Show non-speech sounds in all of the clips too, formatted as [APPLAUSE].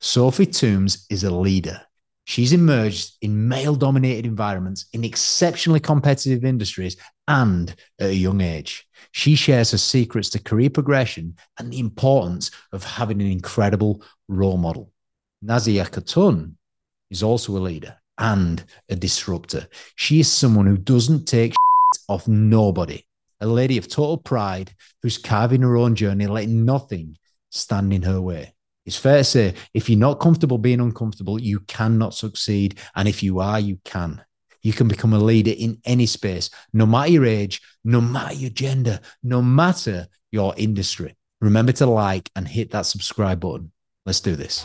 Sophie Tombs is a leader. She's emerged in male dominated environments in exceptionally competitive industries and at a young age. She shares her secrets to career progression and the importance of having an incredible role model. Nazia Khatun is also a leader and a disruptor. She is someone who doesn't take off nobody, a lady of total pride who's carving her own journey, letting nothing stand in her way. It's fair to say if you're not comfortable being uncomfortable, you cannot succeed. And if you are, you can. You can become a leader in any space, no matter your age, no matter your gender, no matter your industry. Remember to like and hit that subscribe button. Let's do this.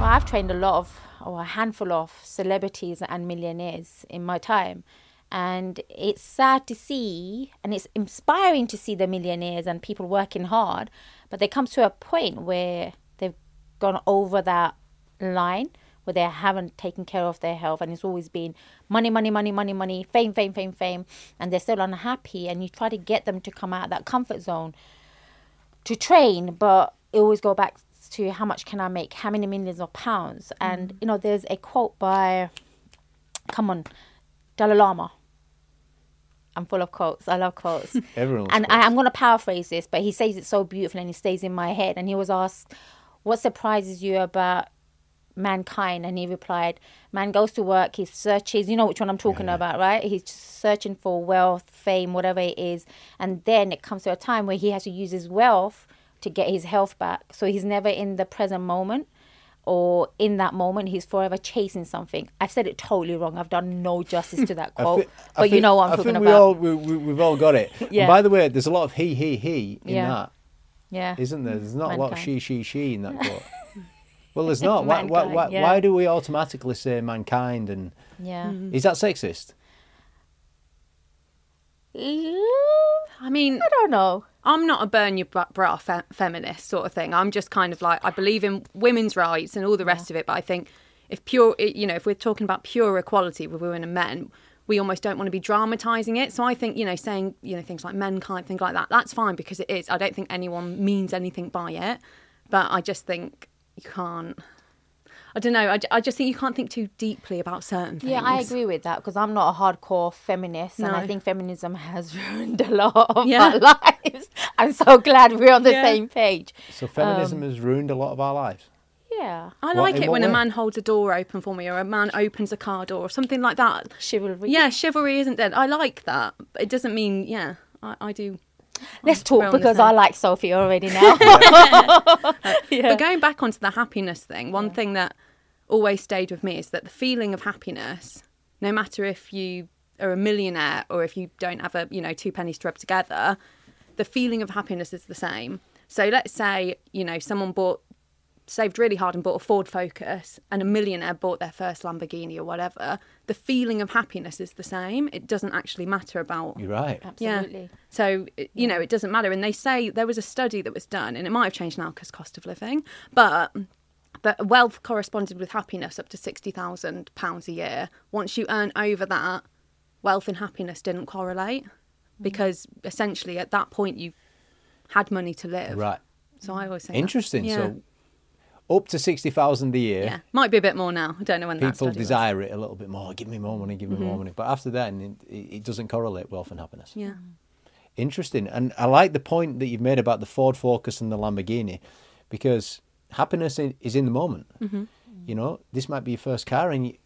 Well, I've trained a lot of, or a handful of celebrities and millionaires in my time. And it's sad to see, and it's inspiring to see the millionaires and people working hard, but they come to a point where they've gone over that line where they haven't taken care of their health and it's always been money, money, money, money, money, fame, fame, fame, fame, and they're still unhappy. And you try to get them to come out of that comfort zone to train, but it always go back to how much can I make, how many millions of pounds. And mm. you know, there's a quote by, come on, Dalai Lama. I'm full of quotes. I love quotes. [LAUGHS] Everyone's and I, I'm going to paraphrase this, but he says it so beautifully and it stays in my head. And he was asked, What surprises you about mankind? And he replied, Man goes to work, he searches, you know which one I'm talking about, right? He's searching for wealth, fame, whatever it is. And then it comes to a time where he has to use his wealth to get his health back. So he's never in the present moment or in that moment he's forever chasing something. I've said it totally wrong. I've done no justice to that I quote. thi- I but you know what I'm I talking think about. We all, we, we, we've all got it. Yeah. And by the way, there's a lot of he, he, he in Yeah. that, yeah. isn't there? There's not a lot of she, she, she in that quote. [LAUGHS] well, there's not. Why, why, why, yeah. why do we automatically say mankind? And Yeah. Mm-hmm. is that sexist? I mean, I don't know. I'm not a burn your bra fe- feminist sort of thing. I'm just kind of like I believe in women's rights and all the rest of it. But I think if pure, you know, if we're talking about pure equality with women and men, we almost don't want to be dramatising it. So I think you know, saying you know things like mankind, things like that, that's fine because it is. I don't think anyone means anything by it. But I just think you can't. I don't know. I, I just think you can't think too deeply about certain things. Yeah, I agree with that because I'm not a hardcore feminist, and I think feminism has [LAUGHS] ruined a lot of Yeah. our [LAUGHS] lives. I'm so glad we're on the Yeah. same page. So Um, feminism has ruined a lot of our lives. Yeah, I like in it what when a man holds a door open for me or a man opens a car door or something like that. chivalry. Yeah, chivalry isn't dead. I like that. It doesn't mean, yeah, I, I do. Let's talk because I like Sophie already [LAUGHS] now. yeah. [LAUGHS] But going back onto the happiness thing, one thing that always stayed with me is that the feeling of happiness, no matter if you are a millionaire or if you don't have a, you know, two pennies to rub together, the feeling of happiness is the same. So let's say, you know, someone bought saved really hard and bought a Ford Focus and a millionaire bought their first Lamborghini or whatever, the feeling of happiness is the same. It doesn't actually matter about You're right. Absolutely. yeah. So, it- you know, it doesn't matter. And they say there was a study that was done, and it might have changed now because cost of living, but that wealth corresponded with happiness up to £60,000 a year. Once you earn over that, wealth and happiness didn't correlate mm. because essentially at that point you had money to live. Right. So I always say that. Interesting. Yeah. So up to 60,000 a year. yeah, might be a bit more now. I don't know when that People study was. desire it a little bit more. Give me more money, give me Mm-hmm. more money. But after that, it, it doesn't correlate wealth and happiness. Yeah. Interesting. And I like the point that you've made about the Ford Focus and the Lamborghini because happiness is in the moment. Mm-hmm. You know, this might be your first car and you,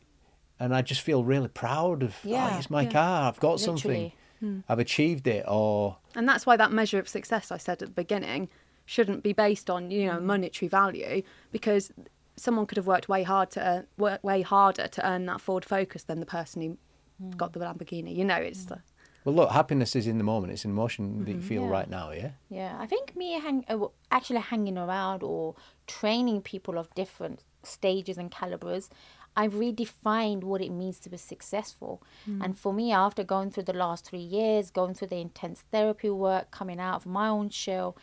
and I just feel really proud of, Yeah, oh, it's my yeah. car. I've got something. Literally. I've achieved it. Or, And that's why that measure of success I said at the beginning shouldn't be based on you know mm. monetary value because someone could have worked way hard to uh, earn, work way harder to earn that Ford Focus than the person who mm. got the Lamborghini. You know, it's mm. the, well, look, happiness is in the moment. It's an emotion that you mm-hmm. feel Yeah. right now, yeah? Yeah, I think me hang, uh, actually hanging around or training people of different stages and calibers, I've redefined what it means to be successful. And for me, after going through the last three years, going through the intense therapy work, coming out of my own shell,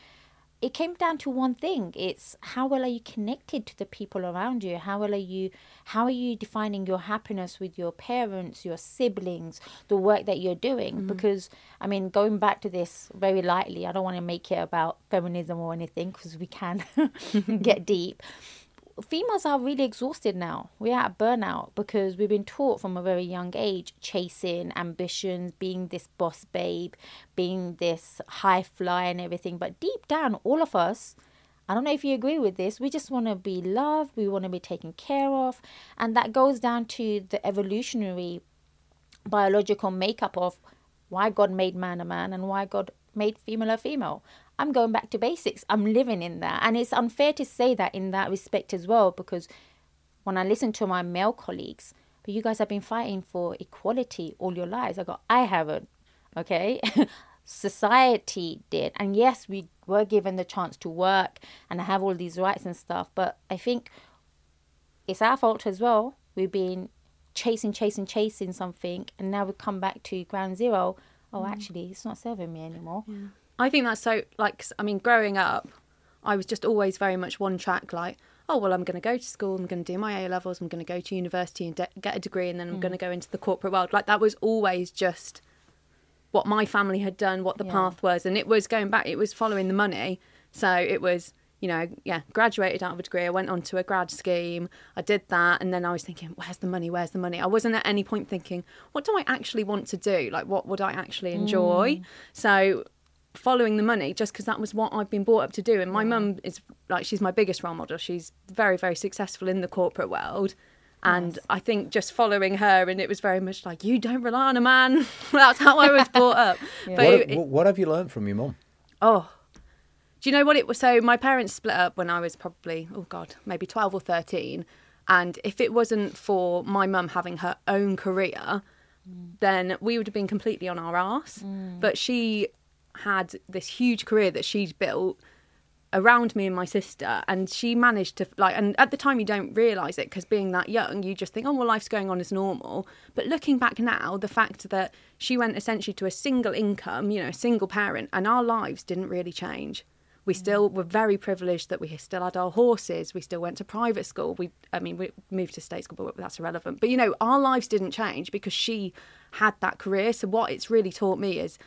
it came down to one thing. It's how well are you connected to the people around you? How well are you how are you defining your happiness with your parents your siblings the work that you're doing? Mm-hmm. because i mean going back to this very lightly i don't want to make it about feminism or anything because we can [LAUGHS] get deep females are really exhausted now. We're at burnout because we've been taught from a very young age chasing ambitions, being this boss babe, being this high fly and everything. But deep down, all of us, I don't know if you agree with this, we just want to be loved, we want to be taken care of. And that goes down to the evolutionary biological makeup of why God made man a man and why God made female a female. I'm going back to basics. I'm living in that. And it's unfair to say that in that respect as well, because when I listen to my male colleagues, but you guys have been fighting for equality all your lives. I go, I haven't. Okay. [LAUGHS] Society did. And yes, we were given the chance to work and have all these rights and stuff. But I think it's our fault as well. We've been chasing, chasing, chasing something. And now we come back to ground zero. Oh, mm. actually, it's not serving me anymore. Yeah. I think that's so like I mean, growing up, I was just always very much one track. Like, oh well, I'm going to go to school, I'm going to do my A levels, I'm going to go to university and de- get a degree, and then I'm mm. going to go into the corporate world. Like that was always just what my family had done, what the yeah. path was, and it was going back. It was following the money. So it was you know, yeah, graduated out of a degree. I went on to a grad scheme. I did that. And then I was thinking, where's the money? Where's the money? I wasn't at any point thinking, what do I actually want to do? Like, what would I actually enjoy? Mm. So following the money just because that was what I've been brought up to do. And my mum is like, she's my biggest role model. She's very, very successful in the corporate world. And yes. I think just following her, and it was very much like, you don't rely on a man. [LAUGHS] That's how I was [LAUGHS] brought up. yeah. but what, it, what have you learned from your mum? Oh, do you know what it was? So my parents split up when I was probably, oh God, maybe 12 or 13. And if it wasn't for my mum having her own career, mm. then we would have been completely on our ass. Mm. But she had this huge career that she'd built around me and my sister and she managed to like and at the time you don't realize it because being that young you just think oh well life's going on as normal. But looking back now the fact that she went essentially to a single income you know a single parent and our lives didn't really change. We mm. still were very privileged that we still had our horses we still went to private school we i mean we moved to state school but that's irrelevant. But you know our lives didn't change because she had that career. So what it's really taught me is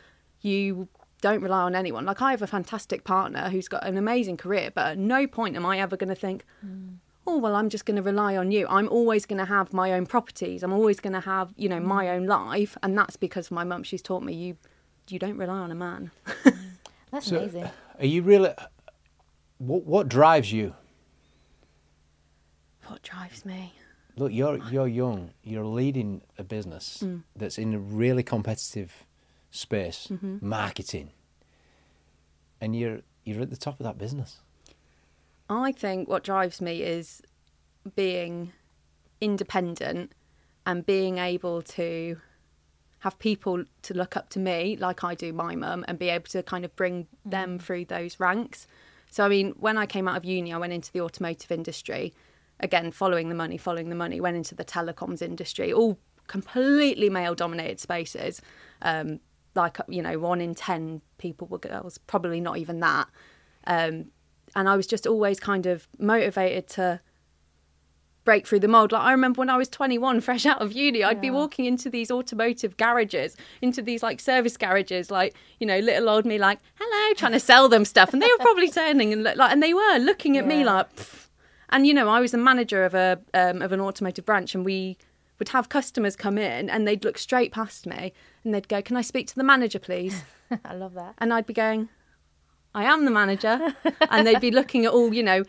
you don't rely on anyone. Like I have a fantastic partner who's got an amazing career, but at no point am I ever going to think, mm. oh well, I'm just going to rely on you. I'm always going to have my own properties. I'm always going to have you know my own life, and that's because my mum. She's taught me you you don't rely on a man. [LAUGHS] that's so amazing. Are you really? What what drives you? What drives me? Look, you're you're young. You're leading a business mm. that's in a really competitive space, mm-hmm. marketing, and you're you're at the top of that business. I think what drives me is being independent and being able to have people to look up to me like I do my mum and be able to kind of bring mm. them through those ranks. So I mean, when I came out of uni, I went into the automotive industry. Again, following the money, following the money, went into the telecoms industry, all completely male dominated spaces. Um, like you know one in 10 people were girls probably not even that um, and i was just always kind of motivated to break through the mold like i remember when i was 21 [LAUGHS] fresh out of uni i'd yeah. be walking into these automotive garages into these like service garages like you know little old me like hello trying to [LAUGHS] sell them stuff and they were probably turning and like and they were looking at yeah. me like Pff. and you know i was a manager of a um, of an automotive branch and we would have customers come in and they'd look straight past me and they'd go, Can I speak to the manager, please? [LAUGHS] I love that. And I'd be going, I am the manager. [LAUGHS] and they'd be looking at all, you know,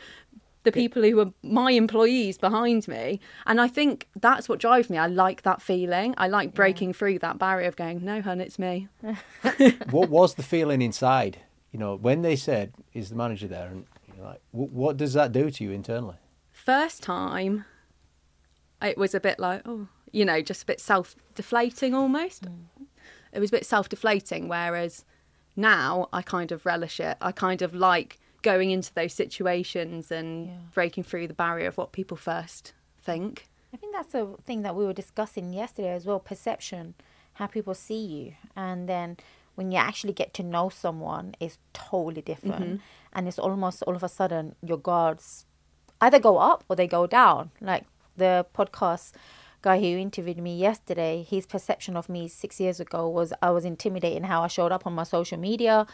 the people who were my employees behind me. And I think that's what drives me. I like that feeling. I like breaking yeah. through that barrier of going, No, hun, it's me. [LAUGHS] what was the feeling inside? You know, when they said, Is the manager there? And you're like, What does that do to you internally? First time, it was a bit like, oh, you know, just a bit self deflating almost. Mm. It was a bit self deflating, whereas now I kind of relish it. I kind of like going into those situations and yeah. breaking through the barrier of what people first think. I think that's a thing that we were discussing yesterday as well perception, how people see you. And then when you actually get to know someone is totally different mm-hmm. and it's almost all of a sudden your guards either go up or they go down like the podcast guy who interviewed me yesterday his perception of me six years ago was i was intimidating how i showed up on my social media.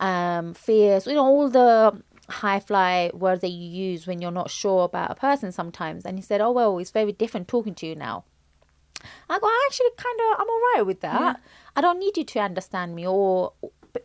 Um fears you know all the high fly words that you use when you're not sure about a person sometimes. And he said oh well it's very different talking to you now. I go, I actually kind of, I'm all right with that. I don't need you to understand me or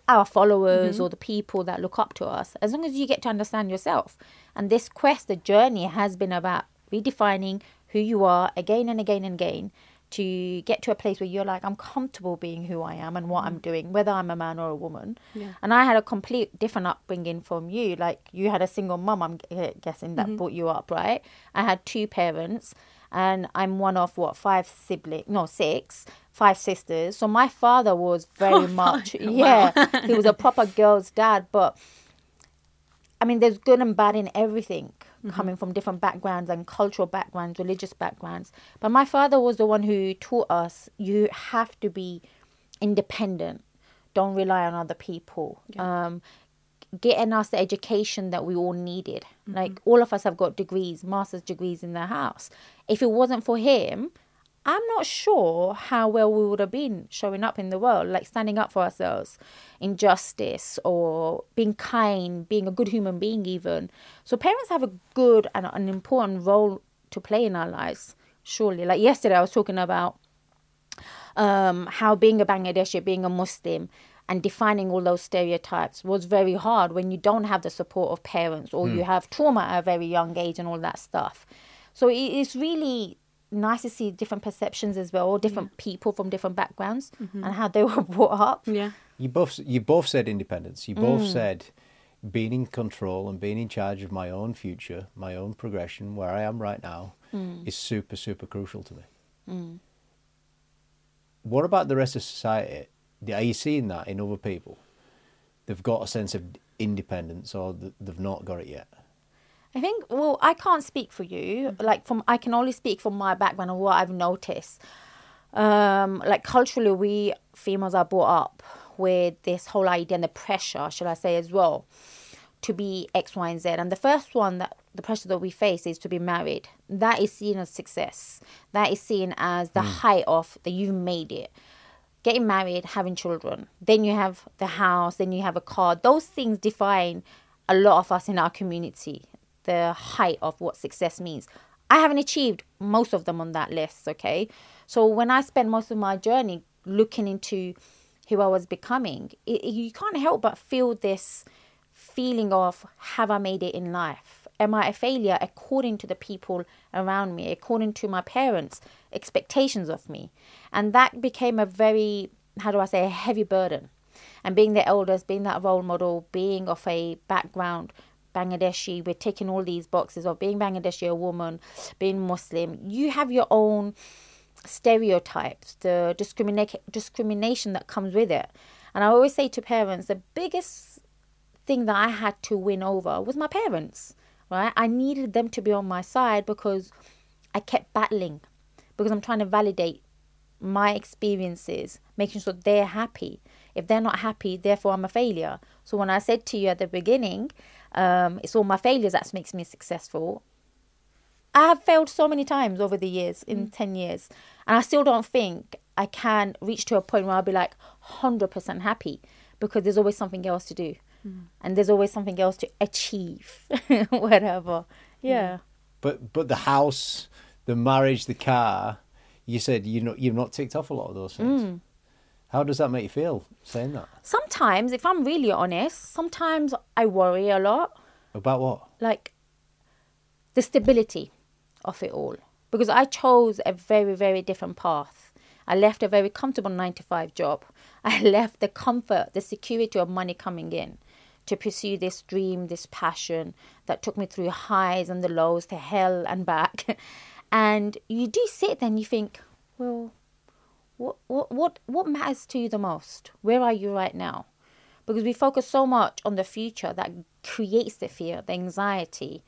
our followers or the people that look up to us, as long as you get to understand yourself. And this quest, the journey has been about redefining who you are again and again and again to get to a place where you're like, I'm comfortable being who I am and what I'm mm. doing, whether I'm a man or a woman. Yeah. And I had a complete different upbringing from you. Like, you had a single mum, I'm uh, guessing, that mm-hmm. brought you up, right? I had two parents and I'm one of what five siblings, no six, five sisters. So my father was very [LAUGHS] oh, much, yeah, he was a proper girl's dad. But I mean, there's good and bad in everything, coming from different backgrounds and cultural backgrounds, religious backgrounds. But my father was the one who taught us you have to be independent. Don't rely on other people. Um, getting us the education that we all needed. Like all of us have got degrees, master's degrees in the house. If it wasn't for him, I'm not sure how well we would have been showing up in the world, like standing up for ourselves, injustice or being kind, being a good human being, even. So parents have a good and an important role to play in our lives, surely. Like yesterday, I was talking about um, how being a Bangladeshi, being a Muslim, and defining all those stereotypes was very hard when you don't have the support of parents or you have trauma at a very young age and all that stuff. So it's really nice to see different perceptions as well, different people from different backgrounds mm-hmm. and how they [LAUGHS] were brought up. Yeah. You both you both said independence. You both mm. said being in control and being in charge of my own future, my own progression, where I am right now, mm. is super super crucial to me. Mm. What about the rest of society? Are you seeing that in other people? They've got a sense of independence, or they've not got it yet. I think well, I can't speak for you. Like from I can only speak from my background and what I've noticed. Um, like culturally, we females are brought up with this whole idea and the pressure, should I say, as well, to be X, Y, and Z. And the first one that the pressure that we face is to be married. That is seen as success. That is seen as the height of that you've made it. Getting married, having children, then you have the house, then you have a car. Those things define a lot of us in our community. The height of what success means. I haven't achieved most of them on that list. Okay, so when I spent most of my journey looking into who I was becoming, it, you can't help but feel this feeling of have I made it in life? Am I a failure according to the people around me, according to my parents' expectations of me? And that became a very, how do I say, a heavy burden. And being the eldest, being that role model, being of a background, Bangladeshi, we're ticking all these boxes of being Bangladeshi, a woman, being Muslim. You have your own stereotypes, the discrimination discrimination that comes with it. And I always say to parents, the biggest thing that I had to win over was my parents, right? I needed them to be on my side because I kept battling because I'm trying to validate my experiences, making sure they're happy. If they're not happy, therefore I'm a failure. So when I said to you at the beginning, um, it's all my failures that makes me successful. I have failed so many times over the years, in mm. 10 years, and I still don't think I can reach to a point where I'll be like 100% happy because there's always something else to do mm. and there's always something else to achieve, [LAUGHS] whatever. Yeah. But but the house, the marriage, the car, you said you know you've not ticked off a lot of those things. Mm. How does that make you feel saying that? Sometimes, if I'm really honest, sometimes I worry a lot. About what? like the stability of it all because I chose a very, very different path. I left a very comfortable nine to five job. [LAUGHS] I left the comfort, the security of money coming in to pursue this dream, this passion that took me through highs and the lows to hell and back. [LAUGHS] And you do sit there and you think, well, what what what what matters to you the most? Where are you right now? Because we focus so much on the future that creates the fear, the anxiety.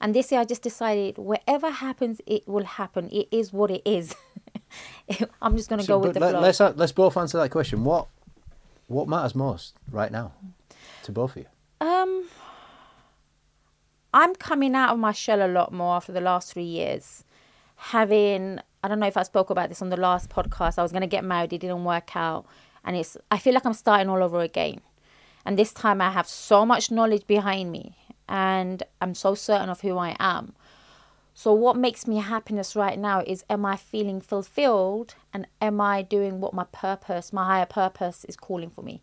And this year I just decided whatever happens, it will happen. It is what it is. [LAUGHS] I'm just gonna So, go with the let, flow. let's let's both answer that question. What What matters most right now to both of you? Um, I'm coming out of my shell a lot more after the last three years. Having, I don't know if I spoke about this on the last podcast. I was going to get married, it didn't work out, and it's. I feel like I'm starting all over again, and this time I have so much knowledge behind me, and I'm so certain of who I am. So what makes me happiness right now is am I feeling fulfilled and am I doing what my purpose, my higher purpose is calling for me?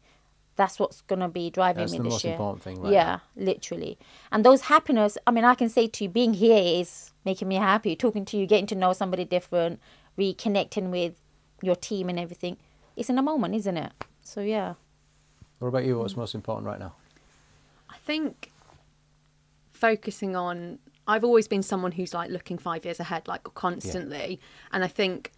That's what's gonna be driving That's me the this most year. important thing right yeah, literally. And those happiness, I mean, I can say to you, being here is making me happy. Talking to you, getting to know somebody different, reconnecting with your team and everything. It's in a moment, isn't it? So yeah. What about you? What's most important right now? I think focusing on I've always been someone who's like looking five years ahead, like constantly. And I think,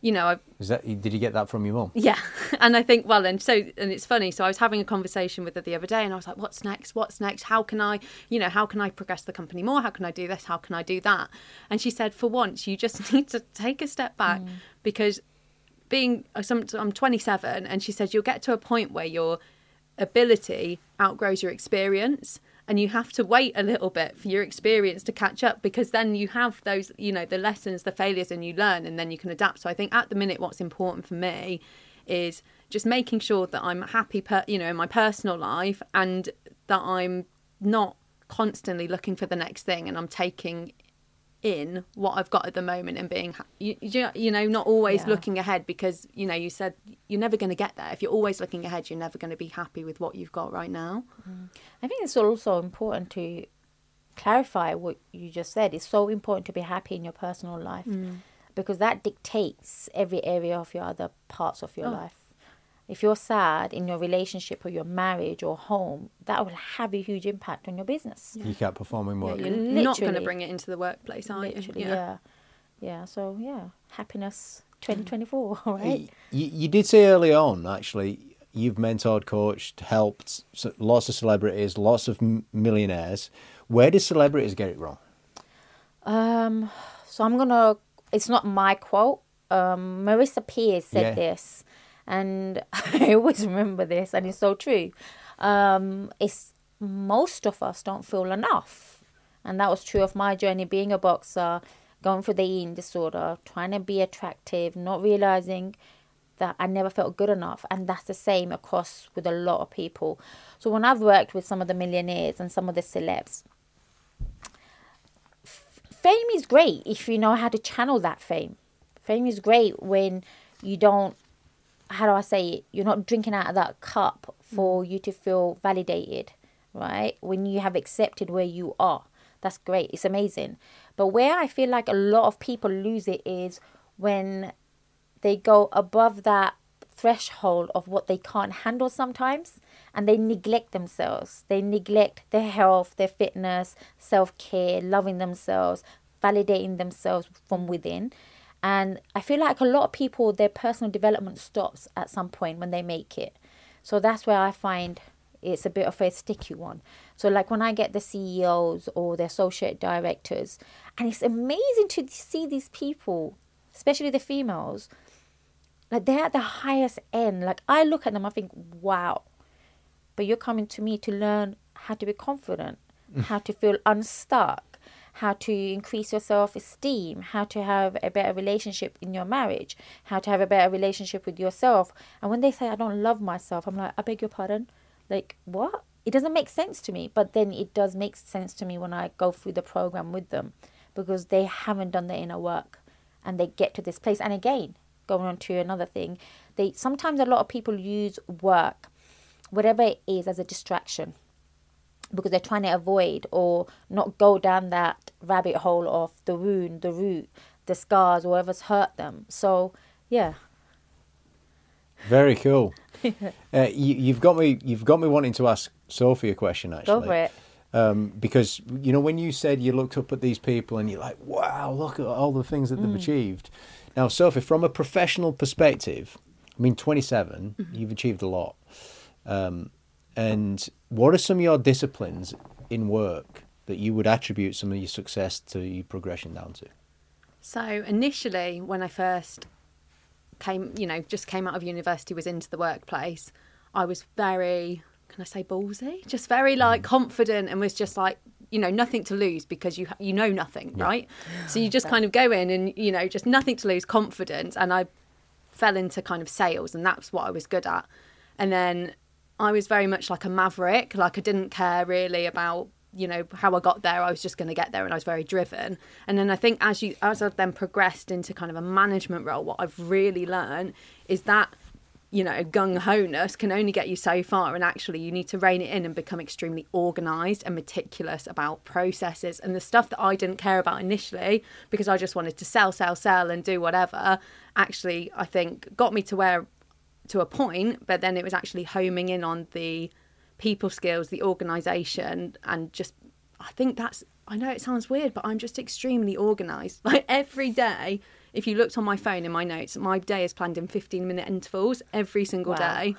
you know, I Is that did you get that from your mum? yeah, [LAUGHS] and I think well, and so and it's funny. So I was having a conversation with her the other day, and I was like, "What's next? What's next? How can I, you know, how can I progress the company more? How can I do this? How can I do that?" And she said, "For once, you just [LAUGHS] need to take a step back mm. because being uh, I'm 27, and she said you'll get to a point where your ability outgrows your experience." And you have to wait a little bit for your experience to catch up because then you have those, you know, the lessons, the failures, and you learn and then you can adapt. So I think at the minute, what's important for me is just making sure that I'm happy, per, you know, in my personal life and that I'm not constantly looking for the next thing and I'm taking in what I've got at the moment and being, you, you know, not always Yeah. looking ahead because, you know, you said you're never going to get there. If you're always looking ahead, you're never going to be happy with what you've got right now. Mm. I think it's also important to clarify what you just said. It's so important to be happy in your personal life mm. because that dictates every area of your other parts of your Oh. life. If you're sad in your relationship or your marriage or home, that will have a huge impact on your business. You can't perform in work. You're not going to bring it into the workplace, are you? Literally, yeah. yeah. So, yeah, happiness 2024, [LAUGHS] right? You, you did say early on, actually, you've mentored, coached, helped lots of celebrities, lots of millionaires. Where did celebrities get it wrong? Um, so I'm gonna. It's not my quote. Um, Marisa Peers said Yeah. this, and [LAUGHS] I always remember this, and it's so true. Um, it's most of us don't feel enough, and that was true of my journey being a boxer, going through the eating disorder, trying to be attractive, not realizing that I never felt good enough. And that's the same across with a lot of people. So when I've worked with some of the millionaires and some of the celebs, fame is great if you know how to channel that fame. Fame is great when you don't, how do I say it? You're not drinking out of that cup for mm. you to feel validated, right? When you have accepted where you are. That's great. It's amazing. But where I feel like a lot of people lose it is when they go above that threshold of what they can't handle sometimes and they neglect themselves. They neglect their health, their fitness, self care, loving themselves, validating themselves from within. And I feel like a lot of people, their personal development stops at some point when they make it. So that's where I find it's a bit of a sticky one. So, like when I get the CEOs or the associate directors, and it's amazing to see these people, especially the females, like they're at the highest end. Like I look at them, I think, wow. But you're coming to me to learn how to be confident, how to feel unstuck, how to increase your self esteem, how to have a better relationship in your marriage, how to have a better relationship with yourself. And when they say, I don't love myself, I'm like, I beg your pardon? Like, what? It doesn't make sense to me. But then it does make sense to me when I go through the program with them because they haven't done the inner work and they get to this place. And again, going on to another thing, they sometimes a lot of people use work, whatever it is, as a distraction because they're trying to avoid or not go down that rabbit hole of the wound, the root, the scars, whatever's hurt them. So, yeah. Very cool. [LAUGHS] uh, you, you've got me. You've got me wanting to ask Sophie a question. Actually, Go for it. Um, because you know when you said you looked up at these people and you're like, wow, look at all the things that they've achieved. Now, Sophie, from a professional perspective, I mean, 27, you've achieved a lot. Um, and what are some of your disciplines in work that you would attribute some of your success to your progression down to? So initially, when I first came, you know, just came out of university, was into the workplace, I was very, can I say ballsy? Just very mm. like confident and was just like, you know, nothing to lose because you you know nothing, right? So you [SIGHS] just kind of go in and you know, just nothing to lose, confidence. And I fell into kind of sales, and that's what I was good at. And then I was very much like a maverick. Like I didn't care really about you know how I got there. I was just going to get there, and I was very driven. And then I think as you as I've then progressed into kind of a management role, what I've really learned is that you know gung ho-ness can only get you so far, and actually you need to rein it in and become extremely organised and meticulous about processes and the stuff that I didn't care about initially because I just wanted to sell, sell, sell, and do whatever. Actually, I think got me to where to a point, but then it was actually homing in on the people skills, the organisation, and just I think that's I know it sounds weird, but I'm just extremely organised. [LAUGHS] Like every day, if you looked on my phone in my notes, my day is planned in 15 minute intervals every single Wow. day.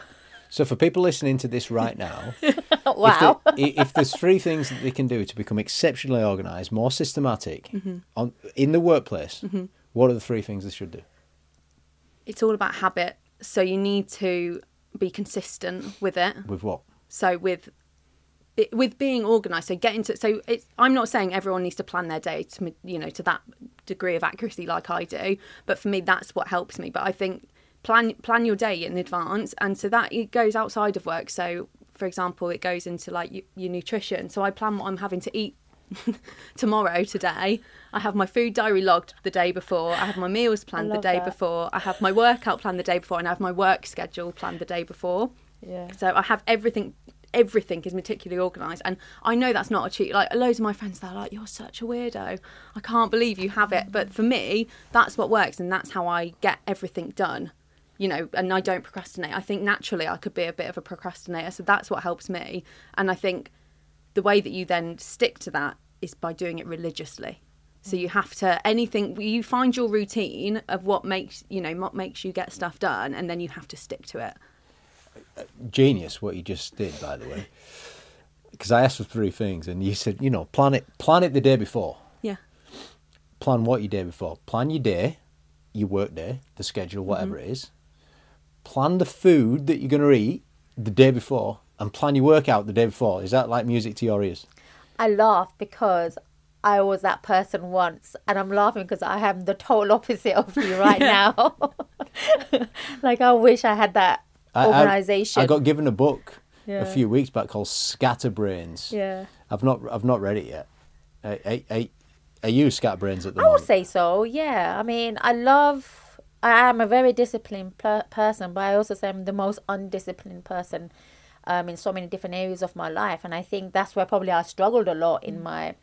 So for people listening to this right now, [LAUGHS] wow. if, there- if there's three things that they can do to become exceptionally organised, more systematic Mm-hmm. on in the workplace, what are the three things they should do? It's all about habit, so you need to be consistent with it. With what? So with with being organised, so getting to so it's, I'm not saying everyone needs to plan their day to you know to that degree of accuracy like I do, but for me that's what helps me. But I think plan plan your day in advance, and so that it goes outside of work. So for example, it goes into like your, your nutrition. So I plan what I'm having to eat [LAUGHS] tomorrow today i have my food diary logged the day before i have my meals planned the day that. before i have my workout planned the day before and i have my work schedule planned the day before Yeah. so I have everything. Everything is meticulously organised, and I know that's not a cheat. Like loads of my friends, they're like, "You're such a weirdo. I can't believe you have it." But for me, that's what works, and that's how I get everything done. You know, and I don't procrastinate. I think naturally I could be a bit of a procrastinator, so that's what helps me. And I think the way that you then stick to that is by doing it religiously. So you have to anything you find your routine of what makes you know what makes you get stuff done, and then you have to stick to it. Genius, what you just did, by the way. [LAUGHS] Because I asked for three things, and you said, you know, plan it, plan it the day before. Yeah. Plan what your day before. Plan your day, your work day, the schedule, whatever Mm-hmm. it is. Plan the food that you're going to eat the day before, and plan your workout the day before. Is that like music to your ears? I laugh because I was that person once, and I'm laughing because I am the total opposite of you right [LAUGHS] now. [LAUGHS] like I wish I had that I- I- organization. I, got given a book Yeah. a few weeks back called Scatterbrains. Yeah. I've not I've not read it yet. I, I, I, I use Scatterbrains at the moment? I would say so. Yeah. I mean, I love. I am a very disciplined per- person, but I also say I'm the most undisciplined person um, in so many different areas of my life, and I think that's where probably I struggled a lot in my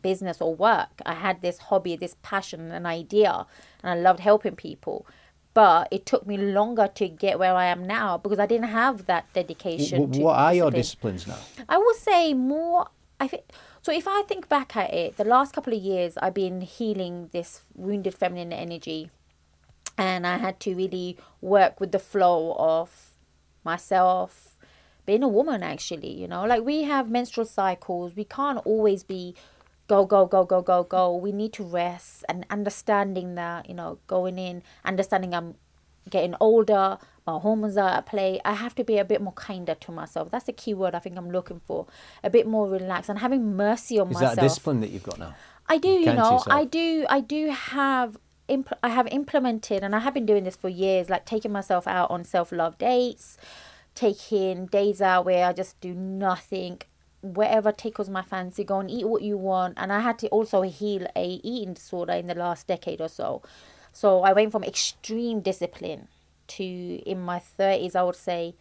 business or work. I had this hobby, this passion, an idea, and I loved helping people. But it took me longer to get where I am now because I didn't have that dedication. W- to what are your disciplines now? I would say more. I think so. If I think back at it, the last couple of years, I've been healing this wounded feminine energy, and I had to really work with the flow of myself, being a woman. Actually, you know, like we have menstrual cycles. We can't always be go go go go go go. We need to rest and understanding that you know going in, understanding I'm getting older, my hormones are at play. I have to be a bit more kinder to myself. That's the key word I think I'm looking for. A bit more relaxed and having mercy on Is myself. Is that a discipline that you've got now? I do, you to know. I do, I do have, impl- I have implemented, and I have been doing this for years, like taking myself out on self love dates, taking days out where I just do nothing, whatever tickles my fancy, go and eat what you want. And I had to also heal a eating disorder in the last decade or so. So I went from extreme discipline to in my thirties, I would say.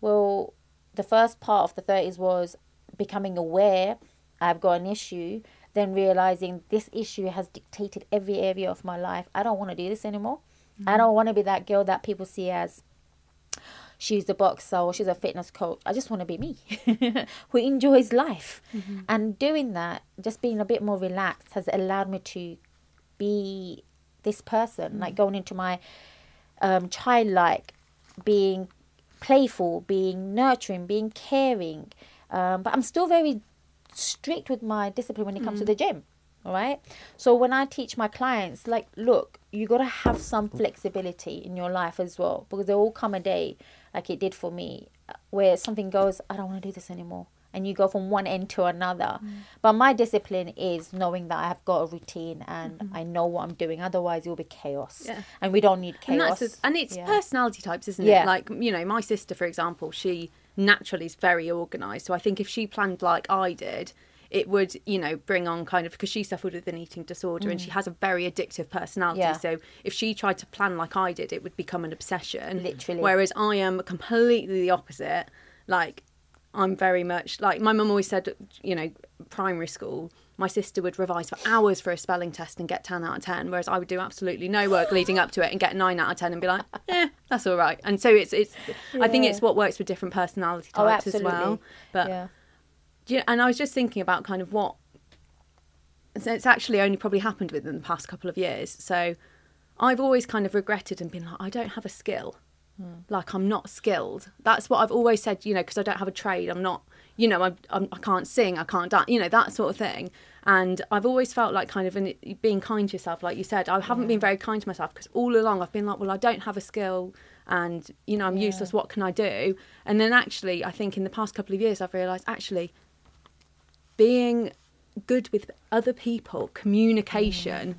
Well, the first part of the 30s was becoming aware I've got an issue, then realizing this issue has dictated every area of my life. I don't want to do this anymore. I mm-hmm. don't want to be that girl that people see as she's a boxer or she's a fitness coach. I just want to be me [LAUGHS] who enjoys life. And doing that, just being a bit more relaxed, has allowed me to be this person, like going into my um, childlike, being playful, being nurturing, being caring. Um, but I'm still very strict with my discipline when it comes to the gym. All right. So when I teach my clients, like, look, you got to have some flexibility in your life as well because there will come a day like it did for me where something goes i don't want to do this anymore and you go from one end to another Mm. but my discipline is knowing that i've got a routine and Mm-hmm. i know what i'm doing otherwise it will be chaos Yeah. and we don't need and chaos that's and it's Yeah. personality types isn't Yeah. it like you know my sister for example she naturally is very organized so i think if she planned like i did it would you know bring on kind of because she suffered with an eating disorder and she has a very addictive personality. Mm. Yeah. so if she tried to plan like i did it would become an obsession. Literally. whereas i am completely the opposite. Like i'm very much like my mum always said you know primary school my sister would revise for hours for a spelling test and get 10 out of 10 whereas i would do absolutely no work [GASPS] leading up to it and get 9 out of 10 and be like [LAUGHS] eh that's all right. And so it's it's i think it's what works with different personality Oh, types as well. but yeah yeah, and I was just thinking about kind of what. So it's actually only probably happened within the past couple of years. So I've always kind of regretted and been like, I don't have a skill. Hmm. Like I'm not skilled. That's what I've always said. You know, because I don't have a trade. I'm not. You know, I'm, I'm, I can't sing. I can't dance. You know, that sort of thing. And I've always felt like kind of in being kind to yourself, like you said. I haven't been very kind to myself because all along I've been like, well, I don't have a skill, and you know, I'm Yeah. useless. What can I do? And then actually, I think in the past couple of years, I've realised actually being good with other people, communication,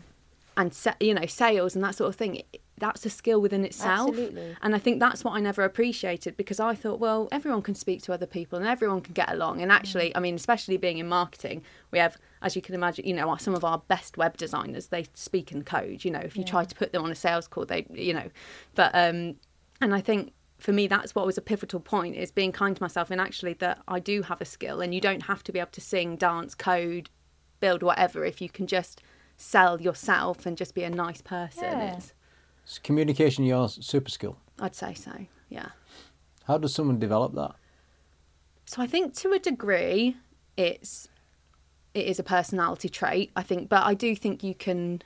and sa- you know sales and that sort of thing. That's a skill within itself, Absolutely. and I think that's what I never appreciated because I thought, well, everyone can speak to other people and everyone can get along. And actually, I mean, especially being in marketing, we have, as you can imagine, you know, some of our best web designers they speak in code. You know, if you try to put them on a sales call, they, you know, but um, and I think for me that's what was a pivotal point is being kind to myself and actually that I do have a skill and you don't have to be able to sing, dance, code, build whatever if you can just sell yourself and just be a nice person. Yeah. It's, Is communication your super skill? I'd say so. Yeah. How does someone develop that? So I think to a degree it's it is a personality trait, I think, but I do think you can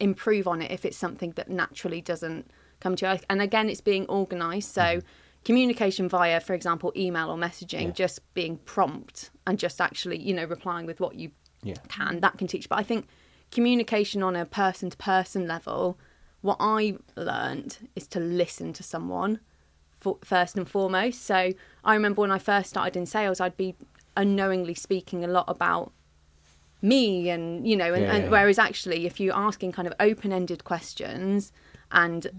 improve on it if it's something that naturally doesn't come to you. And again, it's being organized. So mm-hmm. communication via, for example, email or messaging, Yeah. just being prompt and just actually, you know, replying with what you Yeah. can, that can teach. But I think communication on a person to person level, what I learned is to listen to someone for, first and foremost. So I remember when I first started in sales, I'd be unknowingly speaking a lot about me and you know and, Yeah, and yeah. whereas actually if you're asking kind of open-ended questions and mm.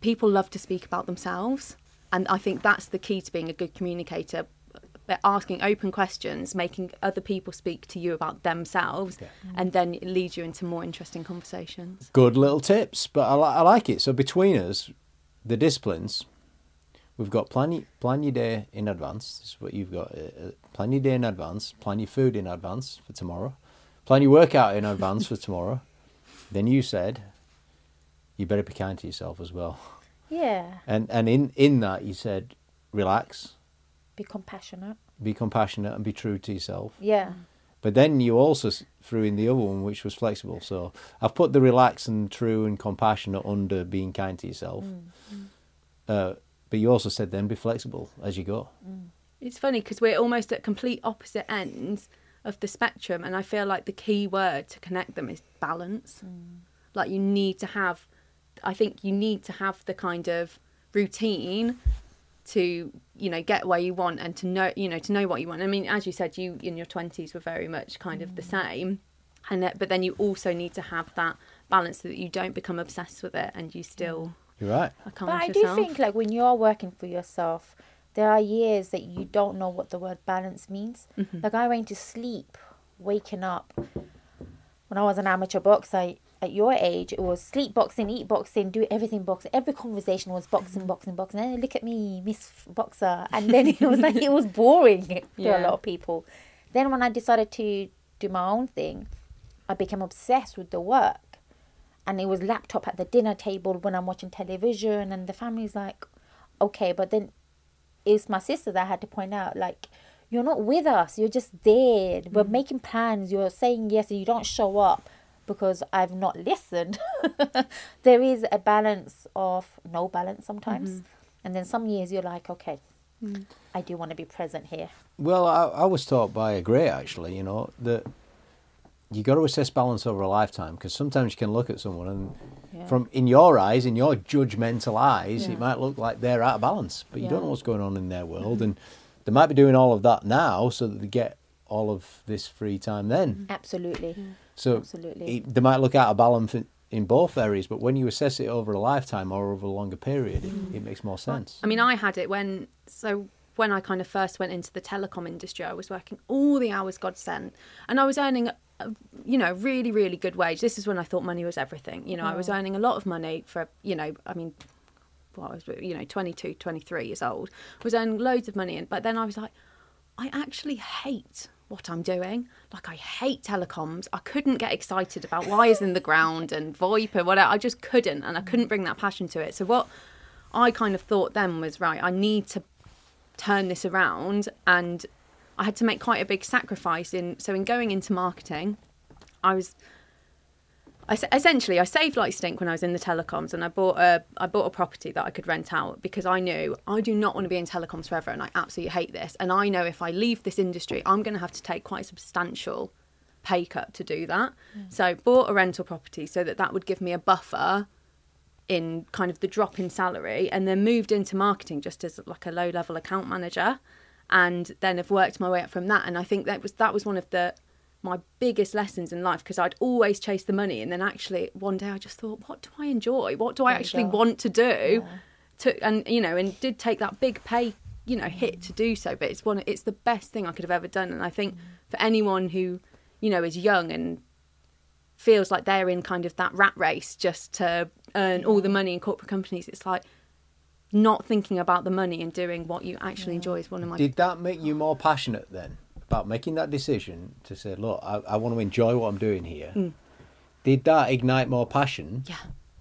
People love to speak about themselves and i think that's the key to being a good communicator but asking open questions making other people speak to you about themselves and then it leads you into more interesting conversations Good little tips, but I, li- I like it. So between us, the disciplines, we've got plan, y- plan your day in advance. This is what you've got. Uh, uh, plan your day in advance. Plan your food in advance for tomorrow. Plan your workout in advance for tomorrow. Then you said, you better be kind to yourself as well. yeah And and in in that you said, relax, be compassionate be compassionate, and be true to yourself. yeah But then you also threw in the other one, which was flexible. So I've put the relaxed and true and compassionate under being kind to yourself. Mm. Uh, but you also said then be flexible as you go. Mm. It's funny because we're almost at complete opposite ends of the spectrum, and I feel like the key word to connect them is balance. Mm. Like you need to have, I think you need to have the kind of routine to you know get where you want and to know you know to know what you want. I mean, as you said, you in your twenties were very much kind of the same, and that, but then you also need to have that balance so that you don't become obsessed with it and you still You're right. are But I of do yourself. think like when you're working for yourself, there are years that you don't know what the word balance means. Mm-hmm. Like I went to sleep, waking up. When I was an amateur boxer, at your age, it was sleep boxing, eat boxing, do everything boxing. Every conversation was boxing, mm-hmm. boxing, boxing. Hey, look at me, Miss Boxer. And then it was like it was [LAUGHS] boring to a lot of people. Then when I decided to do my own thing, I became obsessed with the work and it was laptop at the dinner table when I'm watching television, and the family's like, okay, but then it's my sister that I had to point out, like, you're not with us, you're just there. We're mm-hmm. making plans, you're saying yes, and you don't show up because I've not listened. [LAUGHS] there is a balance of no balance sometimes, mm-hmm. and then some years you're like, okay, mm. I do want to be present here. Well, I, I was taught by a great actually, you know, that you got to assess balance over a lifetime because sometimes you can look at someone and Yeah. from in your eyes, in your judgmental eyes, Yeah. it might look like they're out of balance, but you don't know what's going on in their [LAUGHS] world, and they might be doing all of that now so that they get all of this free time then. Absolutely. So Absolutely. it, they might look out of balance in, in both areas, but when you assess it over a lifetime or over a longer period, it, it makes more sense. I mean, I had it when so when I kind of first went into the telecom industry, I was working all the hours God sent, and I was earning, a, you know, really really good wage. This is when I thought money was everything. You know, I was mm. earning a lot of money for, you know, I mean. Well, I was, you know, 22, 23 years old. I was earning loads of money, and but then I was like, I actually hate what I'm doing. Like I hate telecoms. I couldn't get excited about wires in the ground and VoIP and whatever. I just couldn't, and I couldn't bring that passion to it. So what I kind of thought then was right. I need to turn this around, and I had to make quite a big sacrifice in. So in going into marketing, I was. I, essentially, I saved like stink when I was in the telecoms, and I bought a I bought a property that I could rent out because I knew I do not want to be in telecoms forever, and I absolutely hate this. And I know if I leave this industry, I'm going to have to take quite a substantial pay cut to do that. Mm. So I bought a rental property so that that would give me a buffer in kind of the drop in salary, and then moved into marketing just as like a low level account manager, and then have worked my way up from that. And I think that was that was one of the my biggest lessons in life because I'd always chase the money, and then actually one day I just thought, what do I enjoy? What do I There actually want to do? To and you know, and did take that big pay you know hit to do so, but it's one it's the best thing I could have ever done. And I think mm. for anyone who you know is young and feels like they're in kind of that rat race just to earn all the money in corporate companies, it's like not thinking about the money and doing what you actually enjoy is one of my Did that make you more passionate then about making that decision to say, look, I, I want to enjoy what I'm doing here? Mm. Did that ignite more passion? yeah.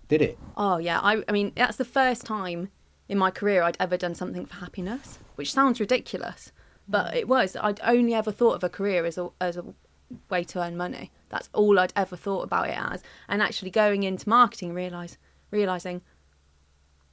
Did it? Oh yeah, I, I mean that's the first time in my career I'd ever done something for happiness, which sounds ridiculous, but mm. it was. I'd only ever thought of a career as a as a way to earn money. That's all I'd ever thought about it as. And actually going into marketing, realize realizing,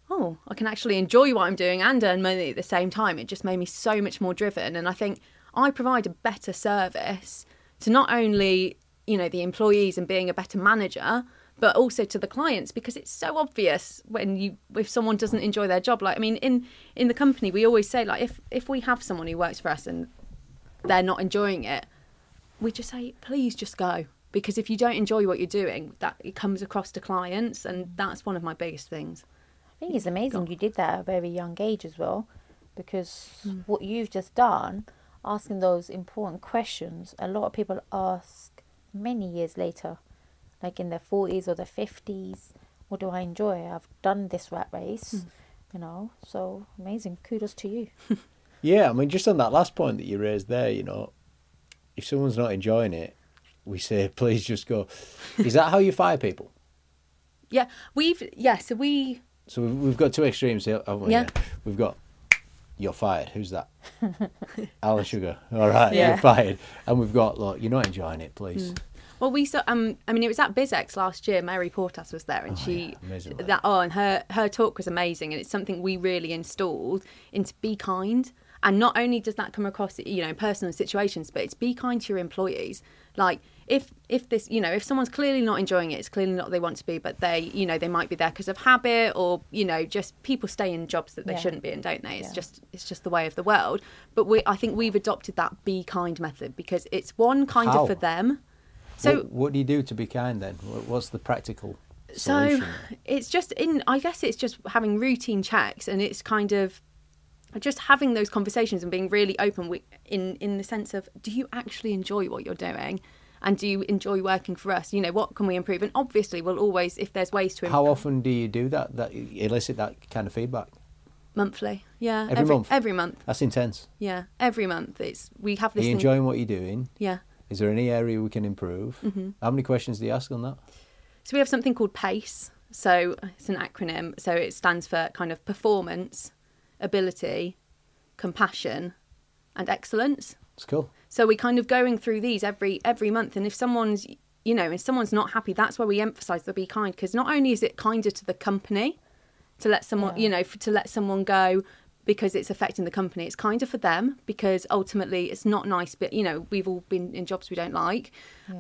oh, I can actually enjoy what I'm doing and earn money at the same time. It just made me so much more driven. And I think I provide a better service to not only you know the employees and being a better manager but also to the clients because it's so obvious when you if someone doesn't enjoy their job. Like i mean in in the company we always say like if if we have someone who works for us and they're not enjoying it we just say please just go. Because if you don't enjoy what you're doing that it comes across to clients and that's one of my biggest things. I think it's amazing you did that at a very young age as well, because Hmm. what you've just done, asking those important questions, a lot of people ask many years later, like in their 40s or their 50s. What do I enjoy? I've done this rat race, Hmm. you know, so amazing. Kudos to you. [LAUGHS] Yeah, I mean, just on that last point that you raised there, you know, if someone's not enjoying it, we say, [LAUGHS] please just go. [LAUGHS] Is that how you fire people? yeah we've yeah so we So we've, we've got two extremes here, haven't we? Yeah. We've got, you're fired. Who's that? [LAUGHS] Alan Sugar. All right, Yeah. you're fired. And we've got, look, you're not enjoying it, please. Well, we saw. Um, I mean, it was at BizX last year. Mary Portas was there, and Oh, she yeah, that oh, and her her talk was amazing, and it's something we really installed into be kind. And not only does that come across, you know, in personal situations, but it's be kind to your employees. Like if if this, you know, if someone's clearly not enjoying it, it's clearly not what they want to be, but they, you know, they might be there because of habit, or you know, just people stay in jobs that they Yeah. shouldn't be in, don't they? It's Yeah. just it's just the way of the world. But we, I think we've adopted that be kind method because it's one kind How? of for them. So what, what do you do to be kind then? What's the practical so solution? it's just in i guess it's just having routine checks and it's kind of just having those conversations and being really open wi- in in the sense of do you actually enjoy what you're doing and do you enjoy working for us you know what can we improve and obviously we'll always if there's ways to improve How often do you do that? That elicit that kind of feedback? monthly yeah Every month? every month That's intense. yeah every month it's we have Are this you thing- enjoying what you're doing? yeah Is there any area we can improve? Mm-hmm. How many questions do you ask on that? So we have something called PACE. So it's an acronym. So it stands for kind of performance, ability, compassion, and excellence. It's cool. So we're kind of going through these every every month. And if someone's you know if someone's not happy, that's where we emphasise the be kind because not only is it kinder to the company to let someone Yeah. you know f- to let someone go because it's affecting the company. It's kinder for them because ultimately it's not nice, but you know, we've all been in jobs we don't like.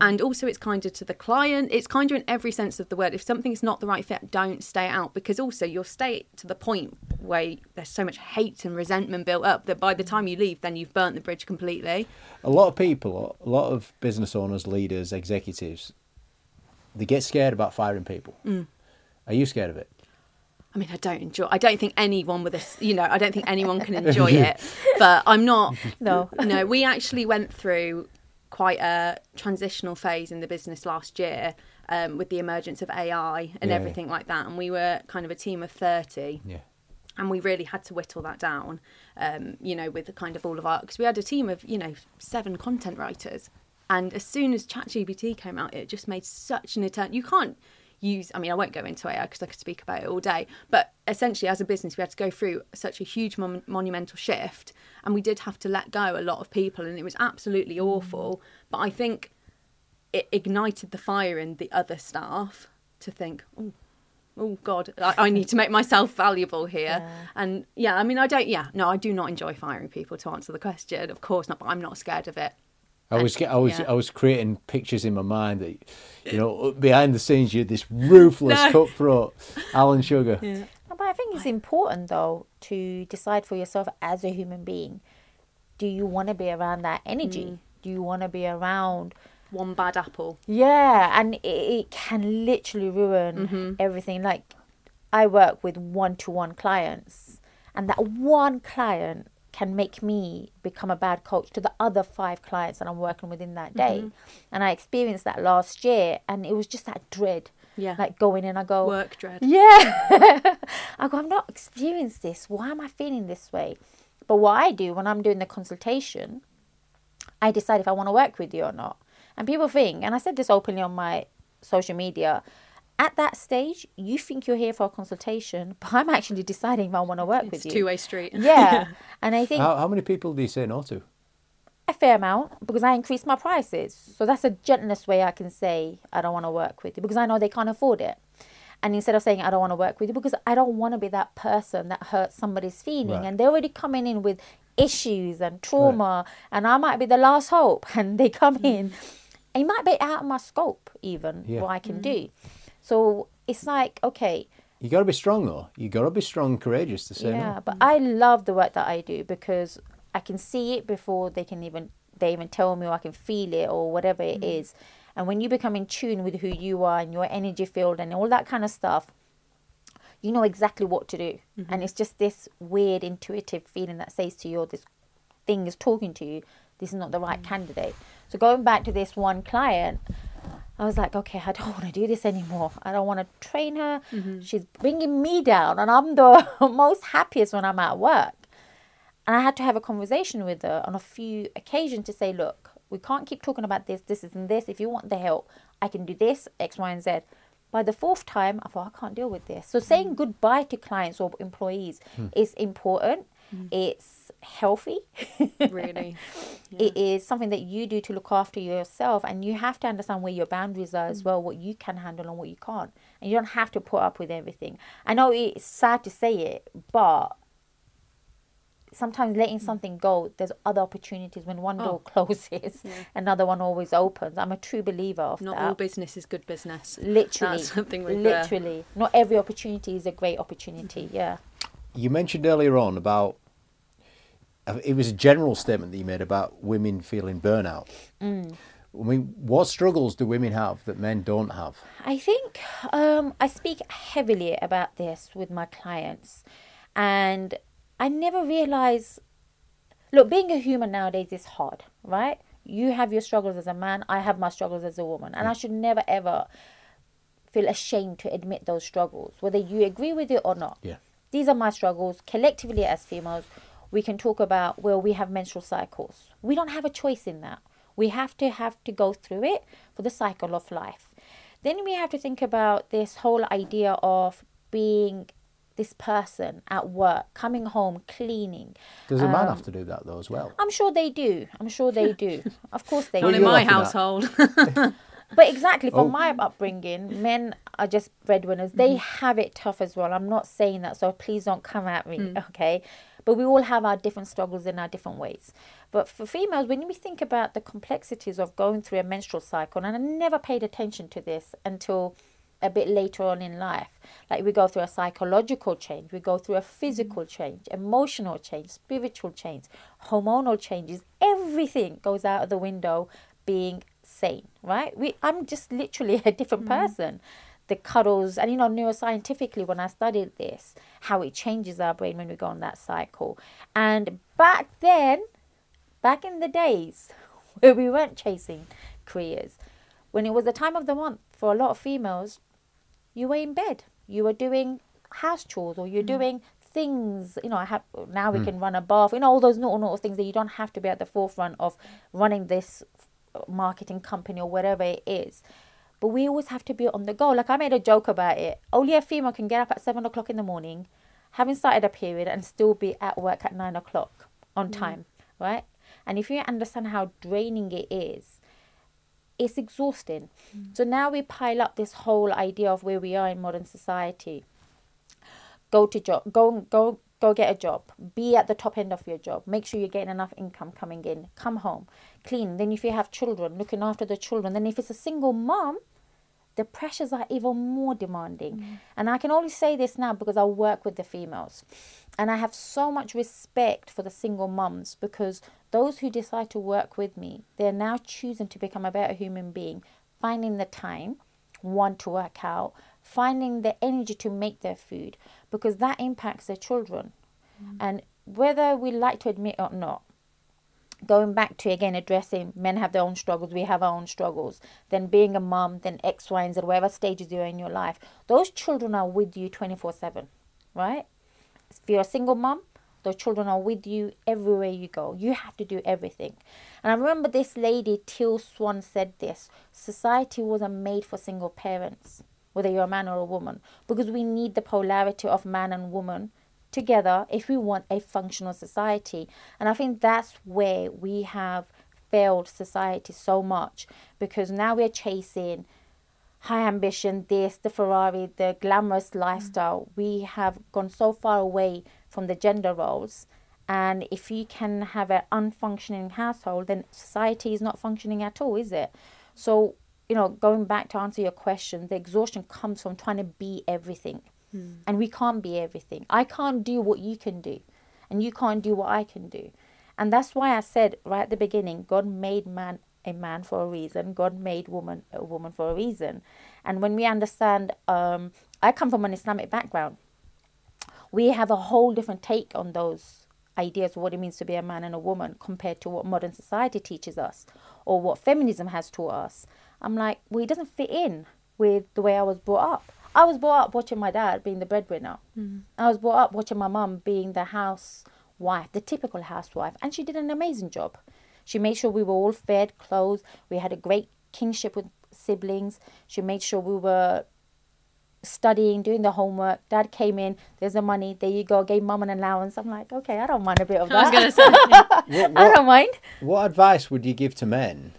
And also it's kinder to the client. It's kinder in every sense of the word. If something's not the right fit, don't stay out because also you'll stay to the point where there's so much hate and resentment built up that by the mm. time you leave, then you've burnt the bridge completely. A lot of people, a lot of business owners, leaders, executives, they get scared about firing people. Mm. Are you scared of it? I mean, I don't enjoy. I don't think anyone with this, you know, I don't think anyone can [LAUGHS] enjoy it. But I'm not. No. [LAUGHS] no. We actually went through quite a transitional phase in the business last year um, with the emergence of AI and Yeah, everything like that. And we were kind of a team of thirty, Yeah. and we really had to whittle that down. Um, you know, with the kind of all of our because we had a team of you know seven content writers, and as soon as ChatGPT came out, it just made such an attempt. You can't use. I mean, I won't go into AI because I could speak about it all day. But essentially, as a business, we had to go through such a huge mon- monumental shift, and we did have to let go a lot of people, and it was absolutely mm. awful. But I think it ignited the fire in the other staff to think, oh, oh God, I, I need to make myself valuable here. Yeah. And yeah, I mean, I don't, yeah, no, I do not enjoy firing people to answer the question. Of course not, but I'm not scared of it. I was, I was, yeah. I was creating pictures in my mind that, you know, behind the scenes you're this ruthless, No. cutthroat Alan Sugar. No, But I think it's important though to decide for yourself as a human being. Do you want to be around that energy? Mm. Do you want to be around? One bad apple. Yeah, and it, it can literally ruin mm-hmm. everything. Like I work with one-to-one clients, and that one client can make me become a bad coach to the other five clients that I'm working with in that day. Mm-hmm. And I experienced that last year, and it was just that dread. Yeah. Like going in, I go, Work dread. yeah. [LAUGHS] I go, I've not experienced this. Why am I feeling this way? But what I do when I'm doing the consultation, I decide if I want to work with you or not. And people think, and I said this openly on my social media, at that stage, you think you're here for a consultation, but I'm actually deciding if I want to work It's with you. two way street. Yeah. [LAUGHS] and I think How, how many people do you say no to? a fair amount because I increase my prices. So that's the gentlest way I can say I don't want to work with you because I know they can't afford it. And instead of saying I don't want to work with you because I don't want to be that person that hurts somebody's feeling Right. and they're already coming in with issues and trauma and I might be the last hope [LAUGHS] and they come mm. in it might be out of my scope even Yeah. what I can mm. do. So it's like okay, You got to be strong though. You got to be strong, and courageous to say yeah, no. but I love the work that I do because I can see it before they can even they even tell me or I can feel it or whatever it mm-hmm. is. And when you become in tune with who you are and your energy field and all that kind of stuff, you know exactly what to do. Mm-hmm. And it's just this weird intuitive feeling that says to you, or this thing is talking to you, this is not the right mm. candidate. So going back to this one client, I was like, okay, I don't [LAUGHS] want to do this anymore. I don't want to train her. Mm-hmm. She's bringing me down, and I'm the [LAUGHS] most happiest when I'm at work. And I had to have a conversation with her on a few occasions to say, look, we can't keep talking about this, this, and this. If you want the help, I can do this, X, Y, and Z. By the fourth time, I thought, I can't deal with this. So saying mm. goodbye to clients or employees hmm. is important. Hmm. It's healthy. Really. [LAUGHS] It is something that you do to look after yourself, and you have to understand where your boundaries are as mm. well, what you can handle and what you can't. And you don't have to put up with everything. I know it's sad to say it, but sometimes letting mm. something go, there's other opportunities. When one door oh. closes, another one always opens. I'm a true believer of Not that. all business is good business. literally, That's something we've, uh, literally. Not every opportunity is a great opportunity. Mm-hmm. Yeah. You mentioned earlier on about it was a general statement that you made about women feeling burnout. Mm. I mean, what struggles do women have that men don't have? I think um, I speak heavily about this with my clients, and I never realize. Look, being a human nowadays is hard, right? You have your struggles as a man, I have my struggles as a woman, and I should never ever feel ashamed to admit those struggles, whether you agree with it or not. Yeah. These are my struggles. Collectively, as females, we can talk about well, we have menstrual cycles. We don't have a choice in that. We have to have to go through it for the cycle of life. Then we have to think about this whole idea of being this person at work, coming home, cleaning. Does a man Um, have to do that though as well? I'm sure they do. I'm sure they do. [LAUGHS] Of course they Well, Not do. in my household. [LAUGHS] But exactly from Oh. my upbringing, men are just breadwinners. They have it tough as well. I'm not saying that, so please don't come at me, okay? But we all have our different struggles in our different ways. But for females, when we think about the complexities of going through a menstrual cycle, and I never paid attention to this until a bit later on in life. Like we go through a psychological change, we go through a physical change, emotional change, spiritual change, hormonal changes. Everything goes out of the window being sane, right? We I'm just literally [LAUGHS] a different mm. person. The cuddles and you know neuroscientifically when I studied this, how it changes our brain when we go on that cycle. And back then, back in the days [LAUGHS] where we weren't chasing careers, when it was the time of the month for a lot of females, you were in bed, you were doing house chores, or you're mm. doing things. You know, I have now we mm. can run a bath. You know, all those little little things that you don't have to be at the forefront of running this marketing company or whatever it is. But we always have to be on the go. Like I made a joke about it. Only a female can get up at seven o'clock in the morning, having started a period, and still be at work at nine o'clock on mm. time, right? And if you understand how draining it is, it's exhausting. Mm. So now we pile up this whole idea of where we are in modern society. Go to job, go go go get a job. Be at the top end of your job. Make sure you're getting enough income coming in. Come home, clean. Then if you have children, looking after the children. Then if it's a single mom, the pressures are even more demanding. Mm. And I can only say this now because I work with the females. And I have so much respect for the single mums because those who decide to work with me, they're now choosing to become a better human being, finding the time, one, to work out, finding the energy to make their food because that impacts their children. Mm. And whether we like to admit or not, going back to again addressing men have their own struggles, we have our own struggles, then being a mom, then X, Y, and Z, whatever stages you're in your life, those children are with you 24 7, right? If you're a single mom, those children are with you everywhere you go. You have to do everything. And I remember this lady, Till Swan, said this society wasn't made for single parents, whether you're a man or a woman, because we need the polarity of man and woman together if we want a functional society. And I think that's where we have failed society so much because now we're chasing high ambition, this, the Ferrari, the glamorous mm. lifestyle. We have gone so far away from the gender roles. And if you can have an unfunctioning household, then society is not functioning at all, is it? So, you know, going back to answer your question, the exhaustion comes from trying to be everything. And we can't be everything. I can't do what you can do, and you can't do what I can do. And that's why I said right at the beginning God made man a man for a reason, God made woman a woman for a reason. And when we understand, um, I come from an Islamic background, we have a whole different take on those ideas of what it means to be a man and a woman compared to what modern society teaches us or what feminism has taught us. I'm like, well, it doesn't fit in with the way I was brought up. I was brought up watching my dad being the breadwinner. Mm. I was brought up watching my mum being the housewife, the typical housewife, and she did an amazing job. She made sure we were all fed, clothed. We had a great kinship with siblings. She made sure we were studying, doing the homework. Dad came in, there's the money, there you go, gave mum an allowance. I'm like, okay, I don't mind a bit of that. I was that. going to say, yeah. What, [LAUGHS] I don't mind. what advice would you give to men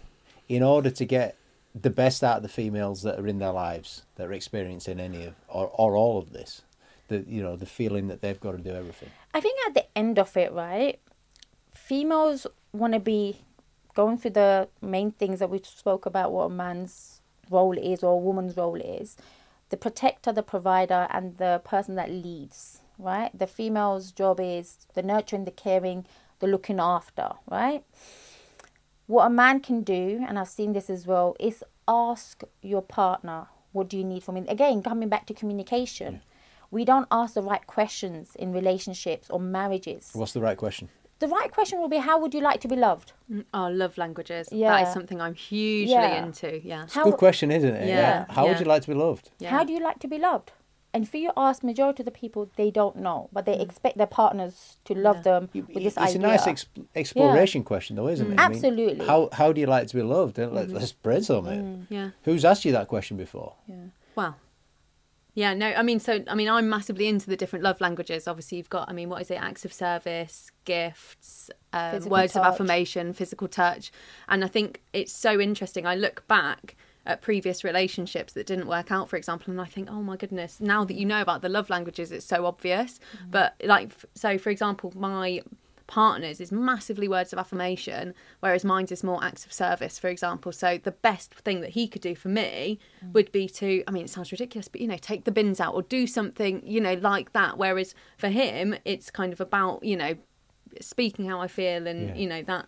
in order to get the best out of the females that are in their lives that are experiencing any of or, or all of this? The you know the feeling that they've got to do everything. I think at the end of it, right, females want to be going through the main things that we spoke about what a man's role is or a woman's role is the protector, the provider, and the person that leads, right? The female's job is the nurturing, the caring, the looking after, right? What a man can do, and I've seen this as well, is ask your partner, what do you need from me? Again, coming back to communication. We don't ask the right questions in relationships or marriages. What's the right question? The right question will be, how would you like to be loved? Oh, love languages. That Yeah. is something I'm hugely Yeah. into. Yeah. How, Good question, isn't it? Yeah, How would you like to be loved? yeah. how do you like to be loved? And for you ask majority of the people, they don't know, but they mm. expect their partners to love Yeah. them with this it's idea. a nice ex- exploration question, though, isn't it? I mean, Absolutely. how how do you like to be loved? Let, mm-hmm. Let's brainstorm it. Mm, yeah. Who's asked you that question before? Yeah well, yeah, no, I mean, so, I mean, I'm massively into the different love languages. Obviously, you've got, I mean, what is it? Acts of service, gifts, uh, Physical words touch. of affirmation, physical touch. And I think it's so interesting. I look back at previous relationships that didn't work out, for example, and I think, oh my goodness, now that you know about the love languages, it's so obvious. Mm-hmm. But like, so for example, my partners is massively words of affirmation, whereas mine's is more acts of service, for example. So the best thing that he could do for me mm. would be to, I mean, it sounds ridiculous, but you know, take the bins out or do something, you know, like that. Whereas for him, it's kind of about, you know, speaking how I feel and, Yeah. you know, that.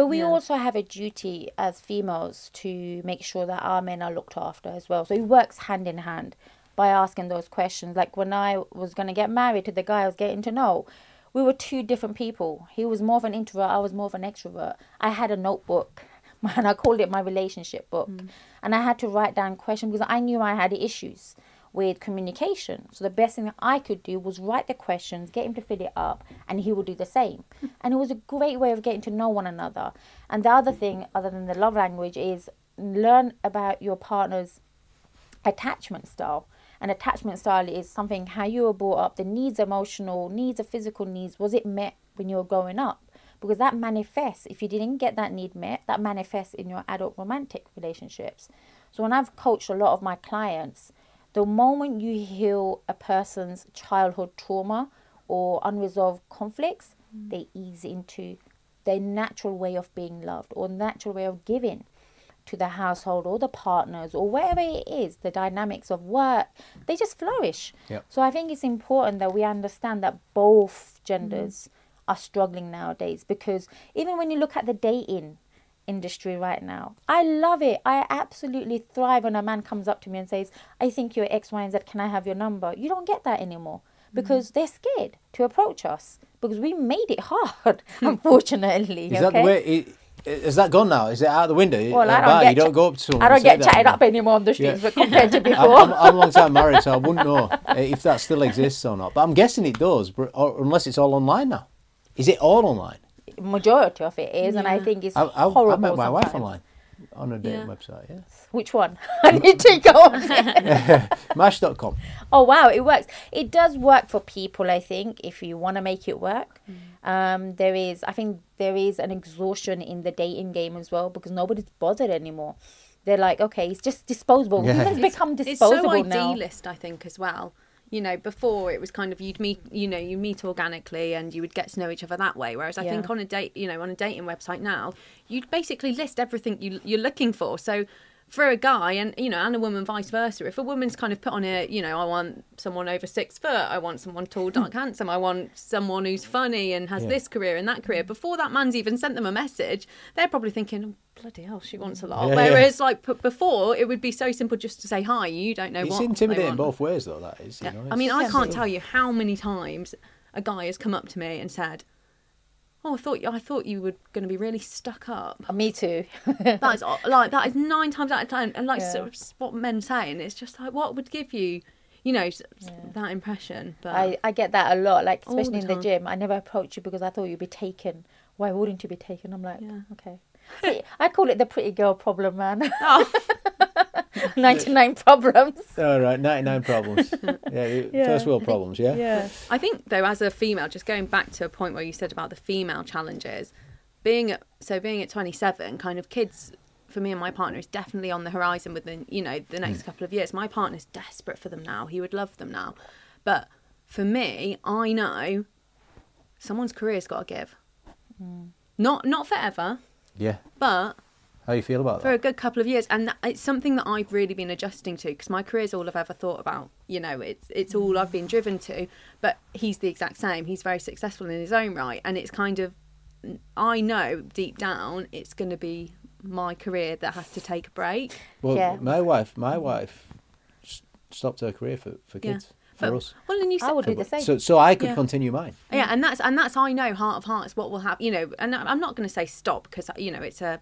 But we Yeah. also have a duty as females to make sure that our men are looked after as well. So it works hand in hand by asking those questions. Like when I was going to get married to the guy I was getting to know, we were two different people. He was more of an introvert, I was more of an extrovert. I had a notebook [LAUGHS] and I called it my relationship book. Mm. And I had to write down questions because I knew I had issues with communication. So the best thing that I could do was write the questions, get him to fill it up, and he would do the same. Hmm. And it was a great way of getting to know one another. And the other thing, other than the love language, is learn about your partner's attachment style. And attachment style is something how you were brought up, the needs, emotional needs, or physical needs. Was it met when you were growing up? Because that manifests. If you didn't get that need met, that manifests in your adult romantic relationships. So when I've coached a lot of my clients, the moment you heal a person's childhood trauma or unresolved conflicts, mm. they ease into their natural way of being loved or natural way of giving to the household or the partners or wherever it is, the dynamics of work, they just flourish. Yep. So I think it's important that we understand that both genders mm. are struggling nowadays because even when you look at the dating industry right now, I love it. I absolutely thrive when a man comes up to me and says, I think you're X, Y, and Z. Can I have your number? You don't get that anymore mm. because they're scared to approach us because we made it hard, [LAUGHS] unfortunately. Is that okay? the way? It, is that gone now? Is it out the window? Well, I uh, don't bar, get you don't go up to someone. I don't get chatted up anymore on the streets, Yeah. but compared to [LAUGHS] before. I'm, I'm a long time married, so I wouldn't [LAUGHS] know uh, if that still exists or not. But I'm guessing it does, but, or, unless it's all online now. Is it all online? Majority of it is, and I think it's I, I, horrible. I met my wife online on a dating Yeah. website. Yeah, Which one? [LAUGHS] I need to go on. [LAUGHS] it. [LAUGHS] Match.com. oh wow, it works. It does work for people. I think if you want to make it work, Mm. um, there is. I think there is an exhaustion in the dating game as well because nobody's bothered anymore. They're like, okay, it's just disposable. Yeah. Humans It's- become It's disposable so now. idealist, I think, as well. You know, before it was kind of you'd meet, you know, you meet organically and you would get to know each other that way. Whereas I Yeah. think on a date, you know, on a dating website now, you'd basically list everything you, you're looking for. So for a guy and you know, and a woman, vice versa. If a woman's kind of put on a, you know, I want someone over six foot, I want someone tall, hmm. dark, handsome, I want someone who's funny and has Yeah. this career and that career. Before that man's even sent them a message, they're probably thinking, oh, bloody hell, she wants a lot. Yeah, yeah. Whereas like p- before, it would be so simple just to say hi. You don't know It's what. intimidating both ways, though. That is. You Yeah. know, I mean, I can't tell you how many times a guy has come up to me and said, "Oh, I thought you, I thought you were going to be really stuck up." Me too. [LAUGHS] That is uh, like that is nine times out of ten, and like Yeah. sort of what men say, and it's just like what would give you, you know, s- that impression. But I, I get that a lot, like especially the in the gym. I never approach you because I thought you'd be taken. Why wouldn't you be taken? I'm like, Yeah. okay. Pretty- I call it the pretty girl problem, man. Oh. [LAUGHS] [LAUGHS] 99 problems. All right, 99 problems. [LAUGHS] yeah, Yeah. first world problems, yeah? Yeah. I think though, as a female, just going back to a point where you said about the female challenges, being at, so being at 27, kind of kids for me and my partner is definitely on the horizon within you know the next hmm. couple of years. My partner's desperate for them now. He would love them now, but for me, I know someone's career's got to give. Hmm. Not not forever, Yeah. but How you feel about that? for a good couple of years and it's something that i've really been adjusting to because my career's all i've ever thought about you know it's it's all i've been driven to but he's the exact same he's very successful in his own right and it's kind of i know deep down it's going to be my career that has to take a break Well, Yeah. my wife, my wife stopped her career for, for Yeah. kids, for But- us. well and you I said would do the same. So, so I could Yeah. continue mine. yeah and that's and that's i know heart of hearts what will happen you know and i'm not going to say stop because you know it's a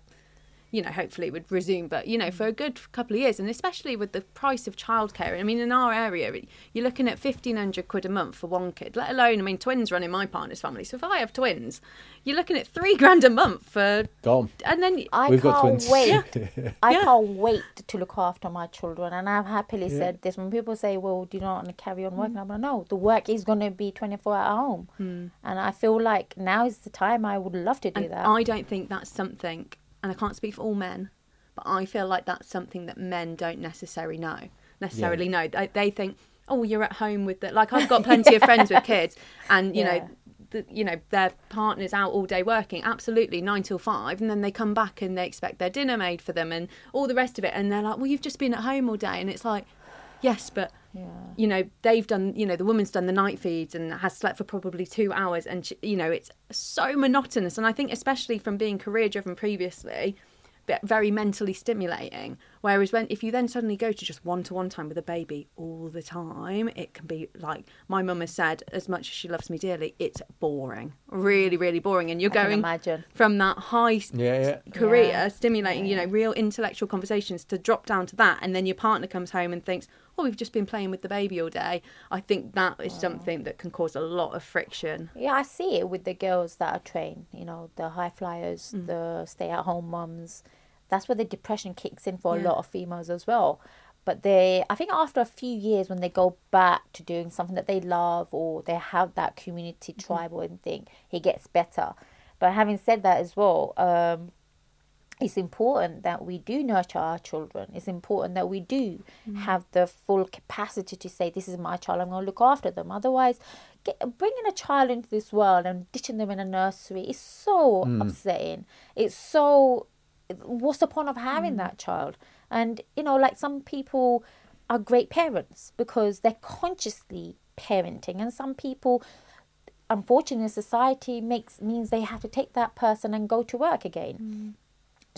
you know hopefully it would resume but you know mm. for a good couple of years and especially with the price of childcare i mean in our area you're looking at 1500 quid a month for one kid let alone i mean twins run in my partner's family so if i have twins you're looking at three grand a month for Gone. and then I We've got can't twins. wait. [LAUGHS] I Yeah. can't wait to look after my children. And I've happily Yeah. said this. When people say, well, do you not want to carry on working? Mm. I'm like, no, the work is going to be 24 at home. Hmm. And I feel like now is the time I would love to do and that. i don't think that's something and i can't speak for all men But I feel like that's something that men don't necessarily know. Necessarily know. They, they think, oh, you're at home with the like. I've got [LAUGHS] plenty of friends with kids, and you Yeah. know. The, you know their partner's out all day working absolutely nine till five and then they come back and they expect their dinner made for them and all the rest of it and they're like well you've just been at home all day and it's like yes but Yeah. you know they've done you know the woman's done the night feeds and has slept for probably two hours and she, you know it's so monotonous and i think especially from being career driven previously but very mentally stimulating whereas when if you then suddenly go to just one-to-one time with a baby all the time it can be like my mum has said as much as she loves me dearly it's boring really really boring and you're I going imagine. from that high Yeah, yeah. career Yeah. stimulating you know real intellectual conversations to drop down to that and then your partner comes home and thinks oh we've just been playing with the baby all day i think that is something that can cause a lot of friction Yeah, I see it with the girls that are trained, you know, the high flyers, Mm. the stay at home mums. That's where the depression kicks in for a lot of females as well. But they, I think after a few years, when they go back to doing something that they love or they have that community Mm-hmm. tribal and thing, it gets better. But having said that as well, um, it's important that we do nurture our children. It's important that we do mm. have the full capacity to say, "This is my child. I'm going to look after them." Otherwise, get, bringing a child into this world and ditching them in a nursery is so mm. upsetting. It's so. What's the point of having mm. that child? And you know, like some people are great parents because they're consciously parenting, and some people unfortunately society makes means they have to take that person and go to work again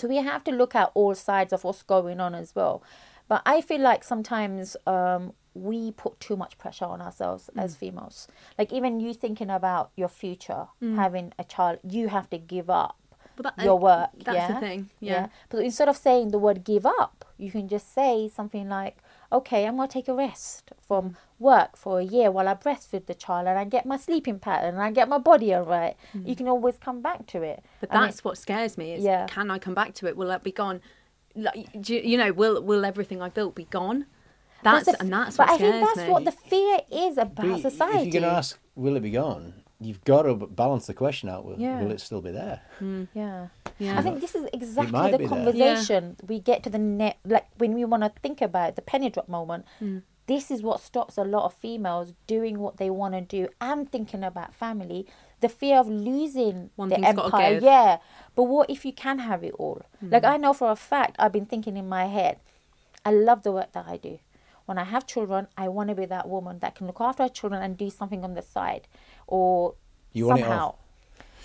so we have to look at all sides of what's going on as well. But i feel like sometimes um, we put too much pressure on ourselves mm. as females. Like even you thinking about your future mm. having a child you have to give up But that- your uh, work that's yeah? the thing yeah, but instead of saying the word give up you can just say something like okay i'm going to take a rest from work for a year while i breastfeed the child and i get my sleeping pattern and i get my body all right. You mm. can always come back to it. But I mean, that's what scares me is Yeah. can i come back to it? Will that be gone? Like, do you, you know will will everything i built be gone? That's the f- and that's but what I think that's me. what the fear is about But society. If you're going to ask, will it be gone? You've got to balance the question out with, Yeah. will it still be there? yeah. yeah I think this is exactly the be there. conversation we get to the net. Like when we want to think about the penny drop moment, Hmm. this is what stops a lot of females doing what they want to do and thinking about family. The fear of losing One the empire. Yeah, but what if you can have it all? Hmm. Like I know for a fact, I've been thinking in my head, I love the work that I do. When I have children, I want to be that woman that can look after her children and do something on the side, or You want it somehow.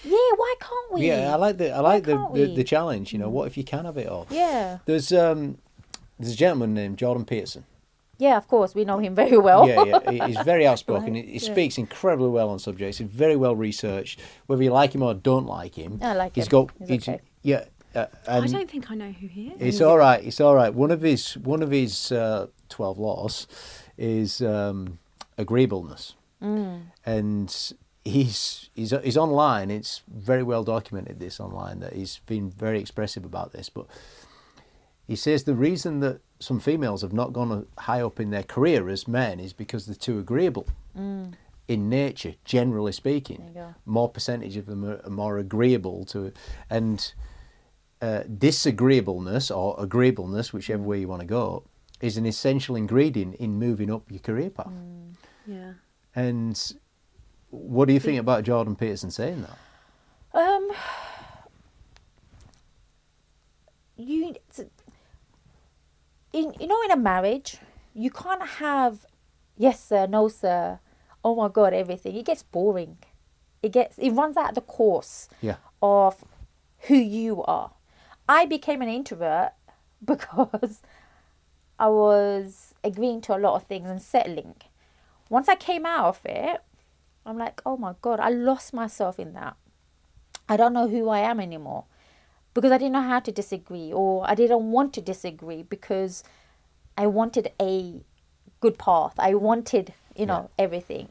Yeah, why can't we? Yeah, I like the I like the, the, the challenge. You know, what if you can have it all? Yeah. There's um, there's a gentleman named Jordan Peterson. Yeah, of course, we know him very well. Yeah, yeah, he's very [LAUGHS] outspoken. He, he Yeah. speaks incredibly well on subjects. He's very well researched. Whether you like him or don't like him, I like he's him. got He's he's- okay. yeah. Uh, i don't think i know who he is It's all right. It's all right. One of his one of his uh, twelve laws is um, agreeableness, Mm. and he's he's he's online. It's very well documented. This online that he's been very expressive about this. But he says the reason that some females have not gone high up in their career as men is because they're too agreeable. Mm. In nature, generally speaking, There you go. more percentage of them are, are more agreeable to, and uh, disagreeableness or agreeableness, whichever way you want to go, is an essential ingredient in moving up your career path. Mm. yeah And what do you think about Jordan Peterson saying that? Um, you, in you know, in a marriage, you can't have yes sir, no sir, oh my god, everything. It gets boring. It gets it runs out of the course Yeah. of who you are. I became an introvert [LAUGHS] because I was agreeing to a lot of things and settling. Once I came out of it, I'm like, oh my God, I lost myself in that. I don't know who I am anymore because I didn't know how to disagree or I didn't want to disagree because I wanted a good path. I wanted, you know, everything.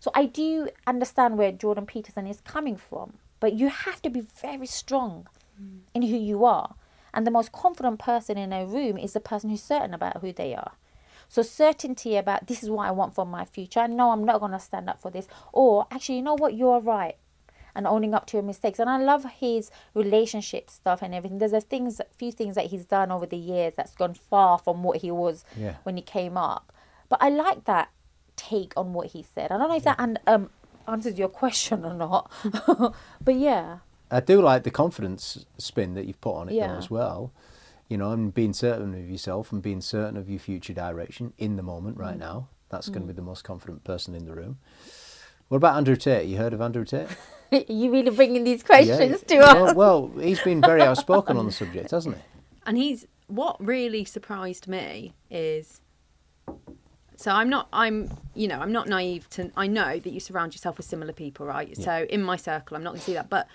So I do understand where Jordan Peterson is coming from, but you have to be very strong mm. in who you are. And the most confident person in a room is the person who's certain about who they are. So certainty about this is what I want for my future. I know I'm not going to stand up for this. Or actually, you know what? You're right. and owning up to your mistakes. And I love his relationship stuff and everything. There's a things, a few things that he's done over the years that's gone far from what he was Yeah. when he came up. But I like that take on what he said. I don't know if that an- um, answers your [LAUGHS] question or not, [LAUGHS] but yeah, I do like the confidence spin that you've put on it Yeah. though as well. You know, and being certain of yourself and being certain of your future direction in the moment Mm. right now. That's going to be the most confident person in the room. What about Andrew Tate? You heard of Andrew Tate? [LAUGHS] you really bringing these questions to well, us. well, he's been very [LAUGHS] outspoken on the subject, hasn't he? And he's what really surprised me is so I'm not I'm you know I'm not naive to I know that you surround yourself with similar people right Yeah. so in my circle I'm not going to see that but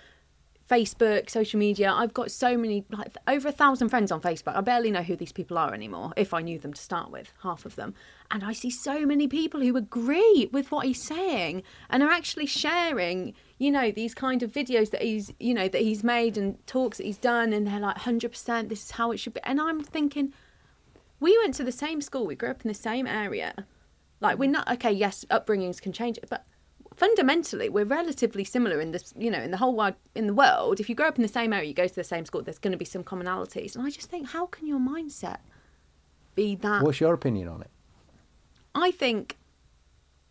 Facebook social media. I've got so many like over a thousand friends on Facebook. I barely know who these people are anymore if I knew them to start with half of them. And I see so many people who agree with what he's saying and are actually sharing you know these kind of videos that he's you know that he's made and talks that he's done. And they're like 100% this is how it should be. And I'm thinking we went to the same school. We grew up in the same area. Like we're not okay yes upbringings can change it, but fundamentally we're relatively similar in this you know in the whole wide in the world if you grow up in the same area you go to the same school there's going to be some commonalities and i just think how can your mindset be that What's your opinion on it? I think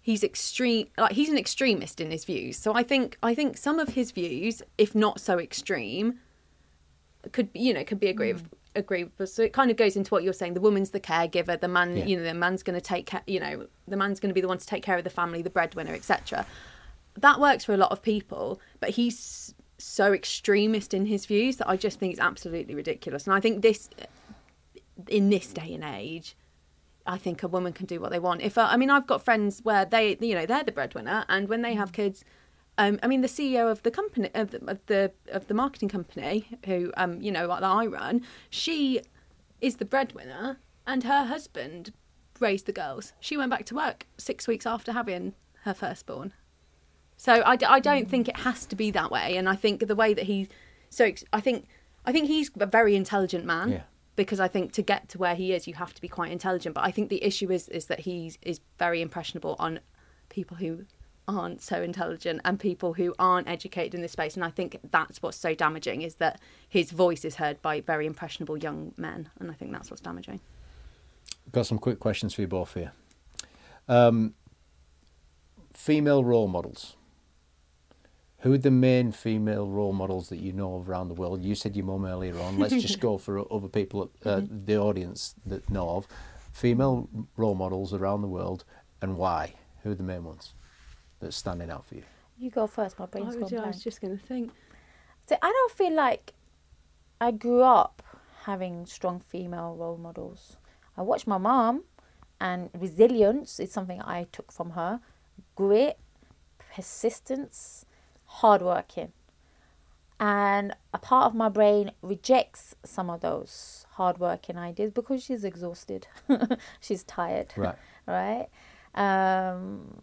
he's extreme like he's an extremist in his views. So I think I think some of his views, if not so extreme, could be- you know could be agree hmm. with agree with so it kind of goes into what you're saying the woman's the caregiver the man Yeah. you know the man's going to take care you know the man's going to be the one to take care of the family the breadwinner etc that works for a lot of people but he's so extremist in his views that i just think it's absolutely ridiculous and i think this in this day and age I think a woman can do what they want. If I, I mean, I've got friends where they, you know, they're the breadwinner, and when they have mm. kids, um, I mean, the CEO of the company of the of the, of the marketing company, who, um, you know, that I run, she is the breadwinner, and her husband raised the girls. She went back to work six weeks after having her firstborn. So I, d- I don't think it has to be that way, and I think the way that he, so I think I think he's a very intelligent man Yeah. because I think to get to where he is, you have to be quite intelligent. But I think the issue is is that he is very impressionable on people who aren't so intelligent and people who aren't educated in this space. And I think that's what's so damaging is that his voice is heard by very impressionable young men, and I think that's what's damaging. Got some quick questions for you both here. Um, female role models. Who are the main female role models that you know of around the world? You said your mum earlier on. Let's just [LAUGHS] go for other people, uh, the audience that know of female role models around the world, and why? Who are the main ones that's standing out for you? You go first. My I brain's was, gone I was just going to think. So I don't feel like I grew up having strong female role models. I watched my mom, and resilience is something I took from her. Grit, persistence, hardworking. And a part of my brain rejects some of those hardworking ideas because she's exhausted. [LAUGHS] she's tired. Right. right? Um,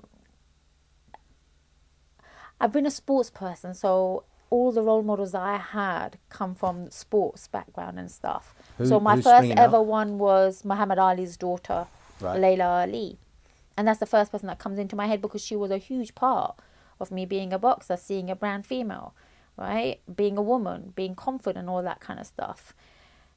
I've been a sports person, so all the role models that I had come from sports background and stuff. Who- so my first ever out? one was Muhammad Ali's daughter, Right. Laila Ali. And that's the first person that comes into my head because she was a huge part of me being a boxer, seeing a brand female, right? Being a woman, being confident, and all that kind of stuff.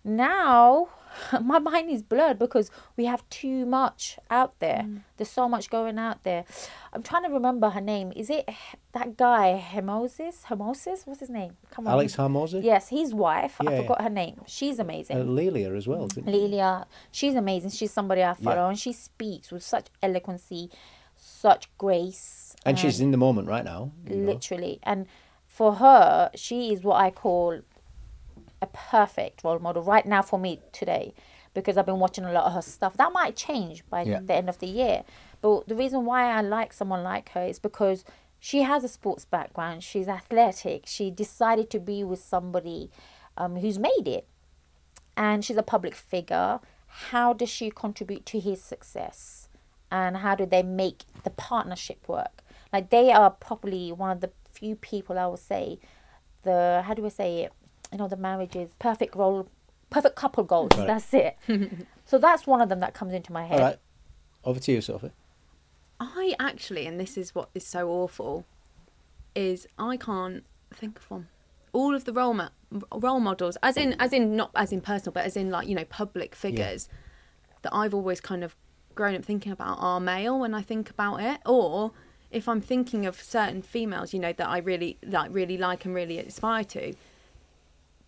Now, [LAUGHS] my mind is blurred because we have too much out there. There's so much going out there. I'm trying to remember her name. Is it that guy, Hemosis? Hemosis? What's his name? Come on. Alex Hormozi? Yes, his wife. Yeah, I forgot her name. She's amazing. Uh, Leila as well. isn't it? Leila, she's amazing. She's somebody I follow, Yeah. and she speaks with such eloquency, such grace, And she's in the moment right now. you know. literally. And for her, she is what I call a perfect role model right now for me today, because I've been watching a lot of her stuff. That might change by Yeah. the end of the year, but the reason why I like someone like her is because she has a sports background. She's athletic. She decided to be with somebody um, who's made it and she's a public figure. How does she contribute to his success? And how do they make the partnership work? Like they are probably one of the few people I would say the how do I say it? You know, the marriage is perfect role, perfect couple goals. Right. That's it. [LAUGHS] so that's one of them that comes into my head. All right. Over to you, Sophie. I actually, and this is what is so awful, is I can't think of one. All of the role mo- role models, as in as in not as in personal, but as in like you know public figures that I've always kind of grown up thinking about are male when I think about it, or if I'm thinking of certain females, you know that I really like, really like and really aspire to,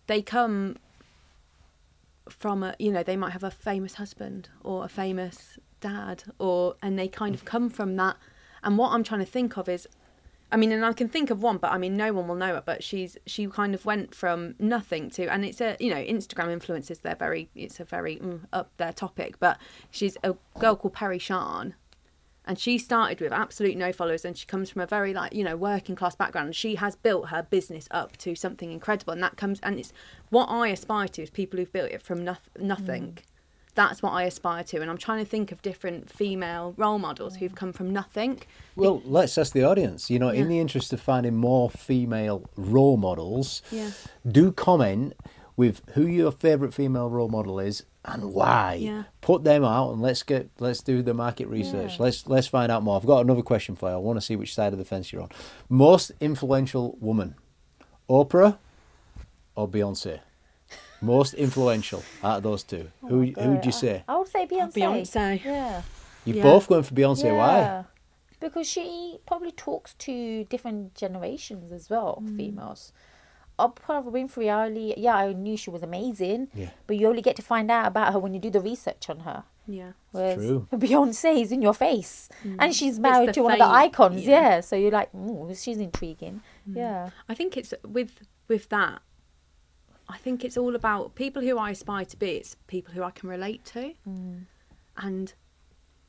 they come from a you know they might have a famous husband or a famous dad or and they kind of come from that. And what i'm trying to think of is i mean and i can think of one but i mean no one will know it but she's she kind of went from nothing to and it's a you know instagram influencers they're very it's a very mm, up there topic but she's a girl called perry shan and she started with absolute no followers and she comes from a very like you know working class background and she has built her business up to something incredible and that comes and it's what i aspire to is people who've built it from noth- nothing mm. that's what i aspire to and i'm trying to think of different female role models who've mm. come from nothing Well, let's ask the audience. You know, in the interest of finding more female role models, Yeah. do comment with who your favourite female role model is and why. Yeah. Put them out and let's get let's do the market research. Yeah. Let's let's find out more. I've got another question for you. I want to see which side of the fence you're on. Most influential woman, Oprah or Beyonce? Most influential out of those two. who who'd you God, say? I, I would say Beyonce. Beyonce. Yeah. You're Yeah. both going for Beyonce. yeah. Why? Because she probably talks to different generations as well, Mm. females. Oprah Winfrey, I only, yeah, I knew she was amazing, Yeah. but you only get to find out about her when you do the research on her. yeah Whereas True. [LAUGHS] Beyonce is in your face, mm. and she's married to one of the icons. yeah. Yeah. so you're like, Ooh, she's intriguing. Mm. Yeah, I think it's with with that. I think it's all about people who I aspire to be. It's people who I can relate to, mm. and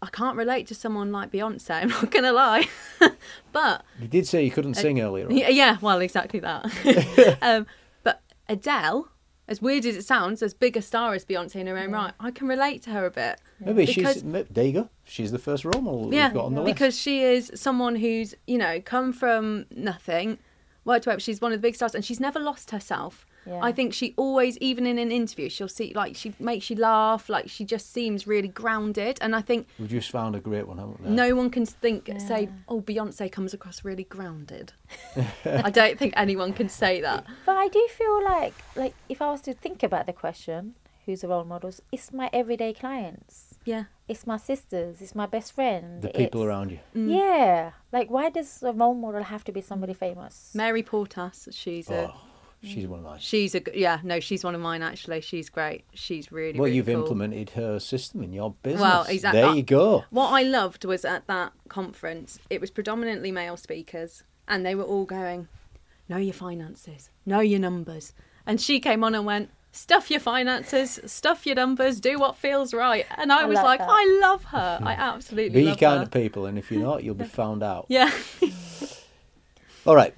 I can't relate to someone like Beyonce. [LAUGHS] I'm not gonna lie, [LAUGHS] but You did say you couldn't sing earlier. on. yeah, yeah, well, exactly that. [LAUGHS] um, but Adele, as weird as it sounds, as big a star as Beyonce in her own right, I can relate to her a bit. Maybe Because- she's ma- there you go. She's the first role model yeah, we've got on the list. because she is someone who's you know come from nothing, worked her up. She's one of the big stars, and she's never lost herself. Yeah. I think she always, even in an interview, she'll see like she makes you laugh. Like she just seems really grounded, and I think we've just found a great one, haven't we? no one can think say, "Oh, Beyonce comes across really grounded." I don't think anyone can say that. but I do feel like, like if I was to think about the question, who's the role models? It's my everyday clients. Yeah, It's my sisters. It's my best friend. The people it's- around you. Mm. Yeah, like why does a role model have to be somebody famous? Mary Portas. She's a Oh, she's one of mine. she's a g- yeah no she's one of mine actually. She's great. She's really Well, really you've cool. implemented her system in your business. Well, exactly. There you go. What I loved was at that conference, it was predominantly male speakers, and they were all going, Know your finances, know your numbers. And she came on and went, Stuff your finances, stuff your numbers, do what feels right. And I, I was like like, that. I love her. [LAUGHS] I absolutely Be love kind her. of people, and if you're not, you'll be [LAUGHS] found out. Yeah. All right.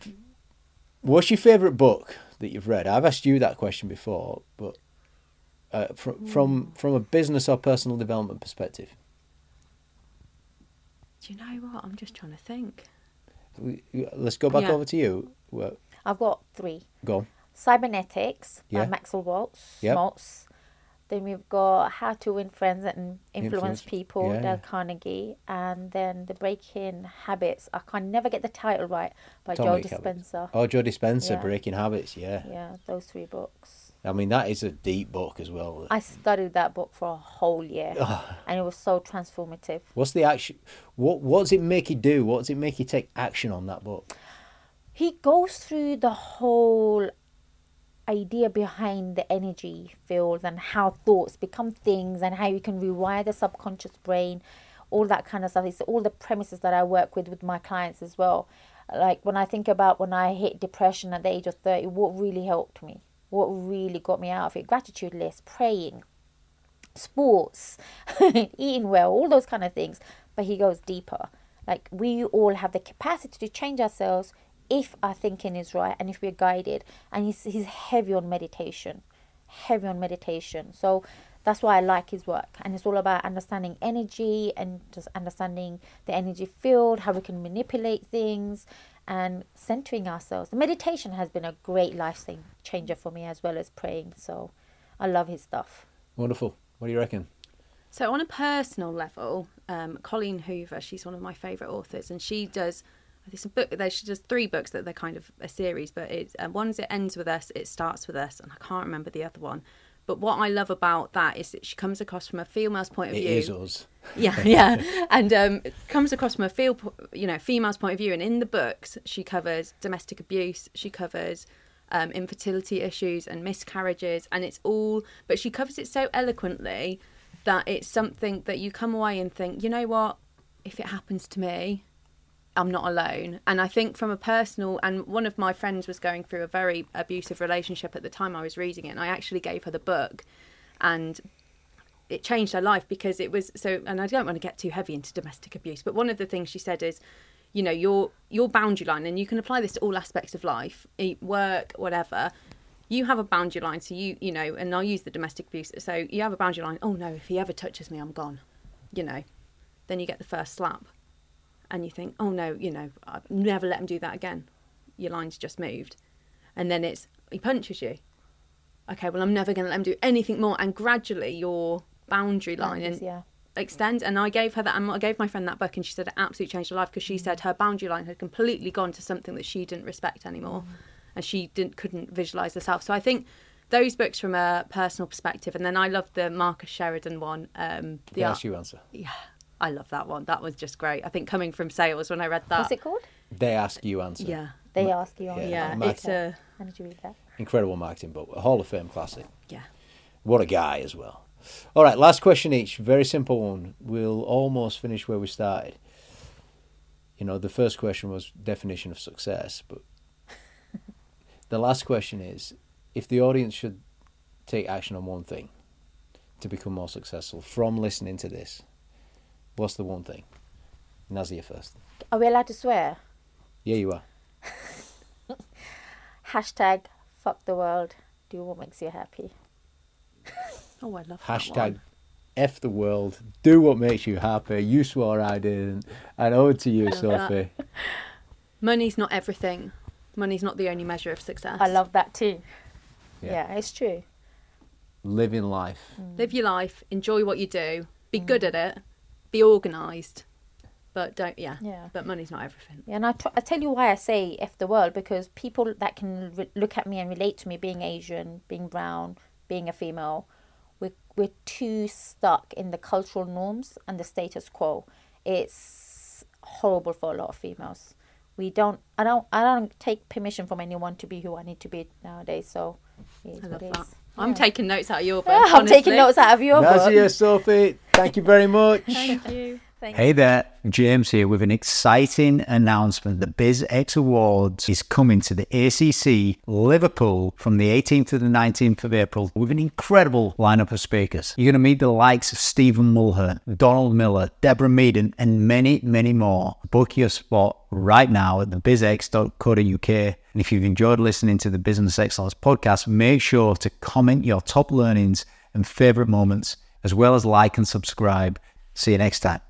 What's your favourite book that you've read? I've asked you that question before, but uh, from from from a business or personal development perspective, do you know what? I'm just trying to think. we, let's go back Yeah. over to you. Well, I've got three. go on. Cybernetics by Yeah. Maxwell Waltz. Yep. Maltz. Then we've got How to Win Friends and Influence, Influence. People, Yeah, Dale yeah. Carnegie. And then The Breaking Habits. I can never get the title right by Joe. Dispenza. Oh, Joe Dispenza, Yeah. Breaking Habits. Yeah. Yeah, those three books. I mean that is a deep book as well. I studied that book for a whole year, [SIGHS] and it was so transformative. What's the action? What What does it make you do? What does it make you take action on that book? he goes through the whole idea behind the energy fields and how thoughts become things and how you can rewire the subconscious brain all that kind of stuff it's all the premises that i work with with my clients as well like when i think about when i hit depression at the age of 30 what really helped me what really got me out of it gratitude list praying sports, [LAUGHS] eating well, all those kind of things. But he goes deeper. Like we all have the capacity to change ourselves if our thinking is right and if we're guided. And he's, he's heavy on meditation, heavy on meditation. So that's why I like his work. And it's all about understanding energy and just understanding the energy field, how we can manipulate things and centering ourselves. The meditation has been a great life changer for me as well as praying. So I love his stuff. Wonderful. What do you reckon? So, on a personal level, um, Colleen Hoover, she's one of my favourite authors, and she does There's a book. There's just three books that they're kind of a series, but it's um, one's it ends with us, it starts with us, and I can't remember the other one. But what I love about that is that she comes across from a female's point of It view. is us. Yeah, [LAUGHS] yeah, and um, comes across from a feel, you know, female's point of view. And in the books, she covers domestic abuse, she covers um, infertility issues and miscarriages, and it's all. But she covers it so eloquently that it's something that you come away and think, you know what, if it happens to me, I'm not alone. And I think from a personal, and one of my friends was going through a very abusive relationship at the time I was reading it, and I actually gave her the book, and it changed her life because it was so. And I don't want to get too heavy into domestic abuse, but one of the things she said is, you know, your your boundary line, and you can apply this to all aspects of life, work, whatever. You have a boundary line, so you you know, and I'll use the domestic abuse. So you have a boundary line. Oh no, if he ever touches me, I'm gone. You know, then you get the first slap and you think, oh no, you know, I've never let him do that again. Your line's just moved. And then it's, he punches you. Okay, well, I'm never going to let him do anything more. And gradually your boundary line Boundaries, and yeah. extends. And I gave her that, and I gave my friend that book, and she said it absolutely changed her life because she said her boundary line had completely gone to something that she didn't respect anymore. And she didn't couldn't visualize herself. So I think those books from a personal perspective, and then I love the Marcus Sheridan one. Um, the Yes, Art- you answer. yeah, I love that one. That was just great. I think coming from sales when I read that. What's it called? They ask you answer. Yeah, They ask you. on Yeah, yeah. Mac- It's a How did you read that? Incredible marketing book. A Hall of Fame classic. yeah. What a guy as well. All right, last question each. Very simple one. We'll almost finish where we started. You know, the first question was definition of success, but [LAUGHS] the last question is if the audience should take action on one thing to become more successful from listening to this, what's the one thing? Nazia first. Are we allowed to swear? Yeah, you are. [LAUGHS] Hashtag fuck the world. Do what makes you happy. [LAUGHS] Oh, I love that Hashtag one. F the world. Do what makes you happy. You swore I didn't. And ode to you, love that. Sophie. [LAUGHS] Money's not everything. Money's not the only measure of success. I love that too. Yeah. Yeah, it's true. Living life. live your life, enjoy what you do, be Mm. good at it, be organised, but don't yeah. Yeah. But money's not everything. Yeah, and I, tr- I tell you why I say F the world because people that can re- look at me and relate to me being Asian, being brown, being a female, we're, we're too stuck in the cultural norms and the status quo. It's horrible for a lot of females. We don't, I don't, I don't take permission from anyone to be who I need to be nowadays. So, I love that. is. I'm Yeah. taking notes out of your [LAUGHS] book. I'm taking notes out of your book. Nazia, Sophie, thank you very much. Thank you. Thank Hey there, James here with an exciting announcement. The BizX Awards is coming to the ACC Liverpool from the 18th to the 19th of April with an incredible lineup of speakers. You're going to meet the likes of Stephen Mulhern, Donald Miller, Deborah Meaden, and many, many more. Book your spot right now at thebizx.co.uk. And if you've enjoyed listening to the Business Excellence podcast, make sure to comment your top learnings and favorite moments, as well as like and subscribe. See you next time.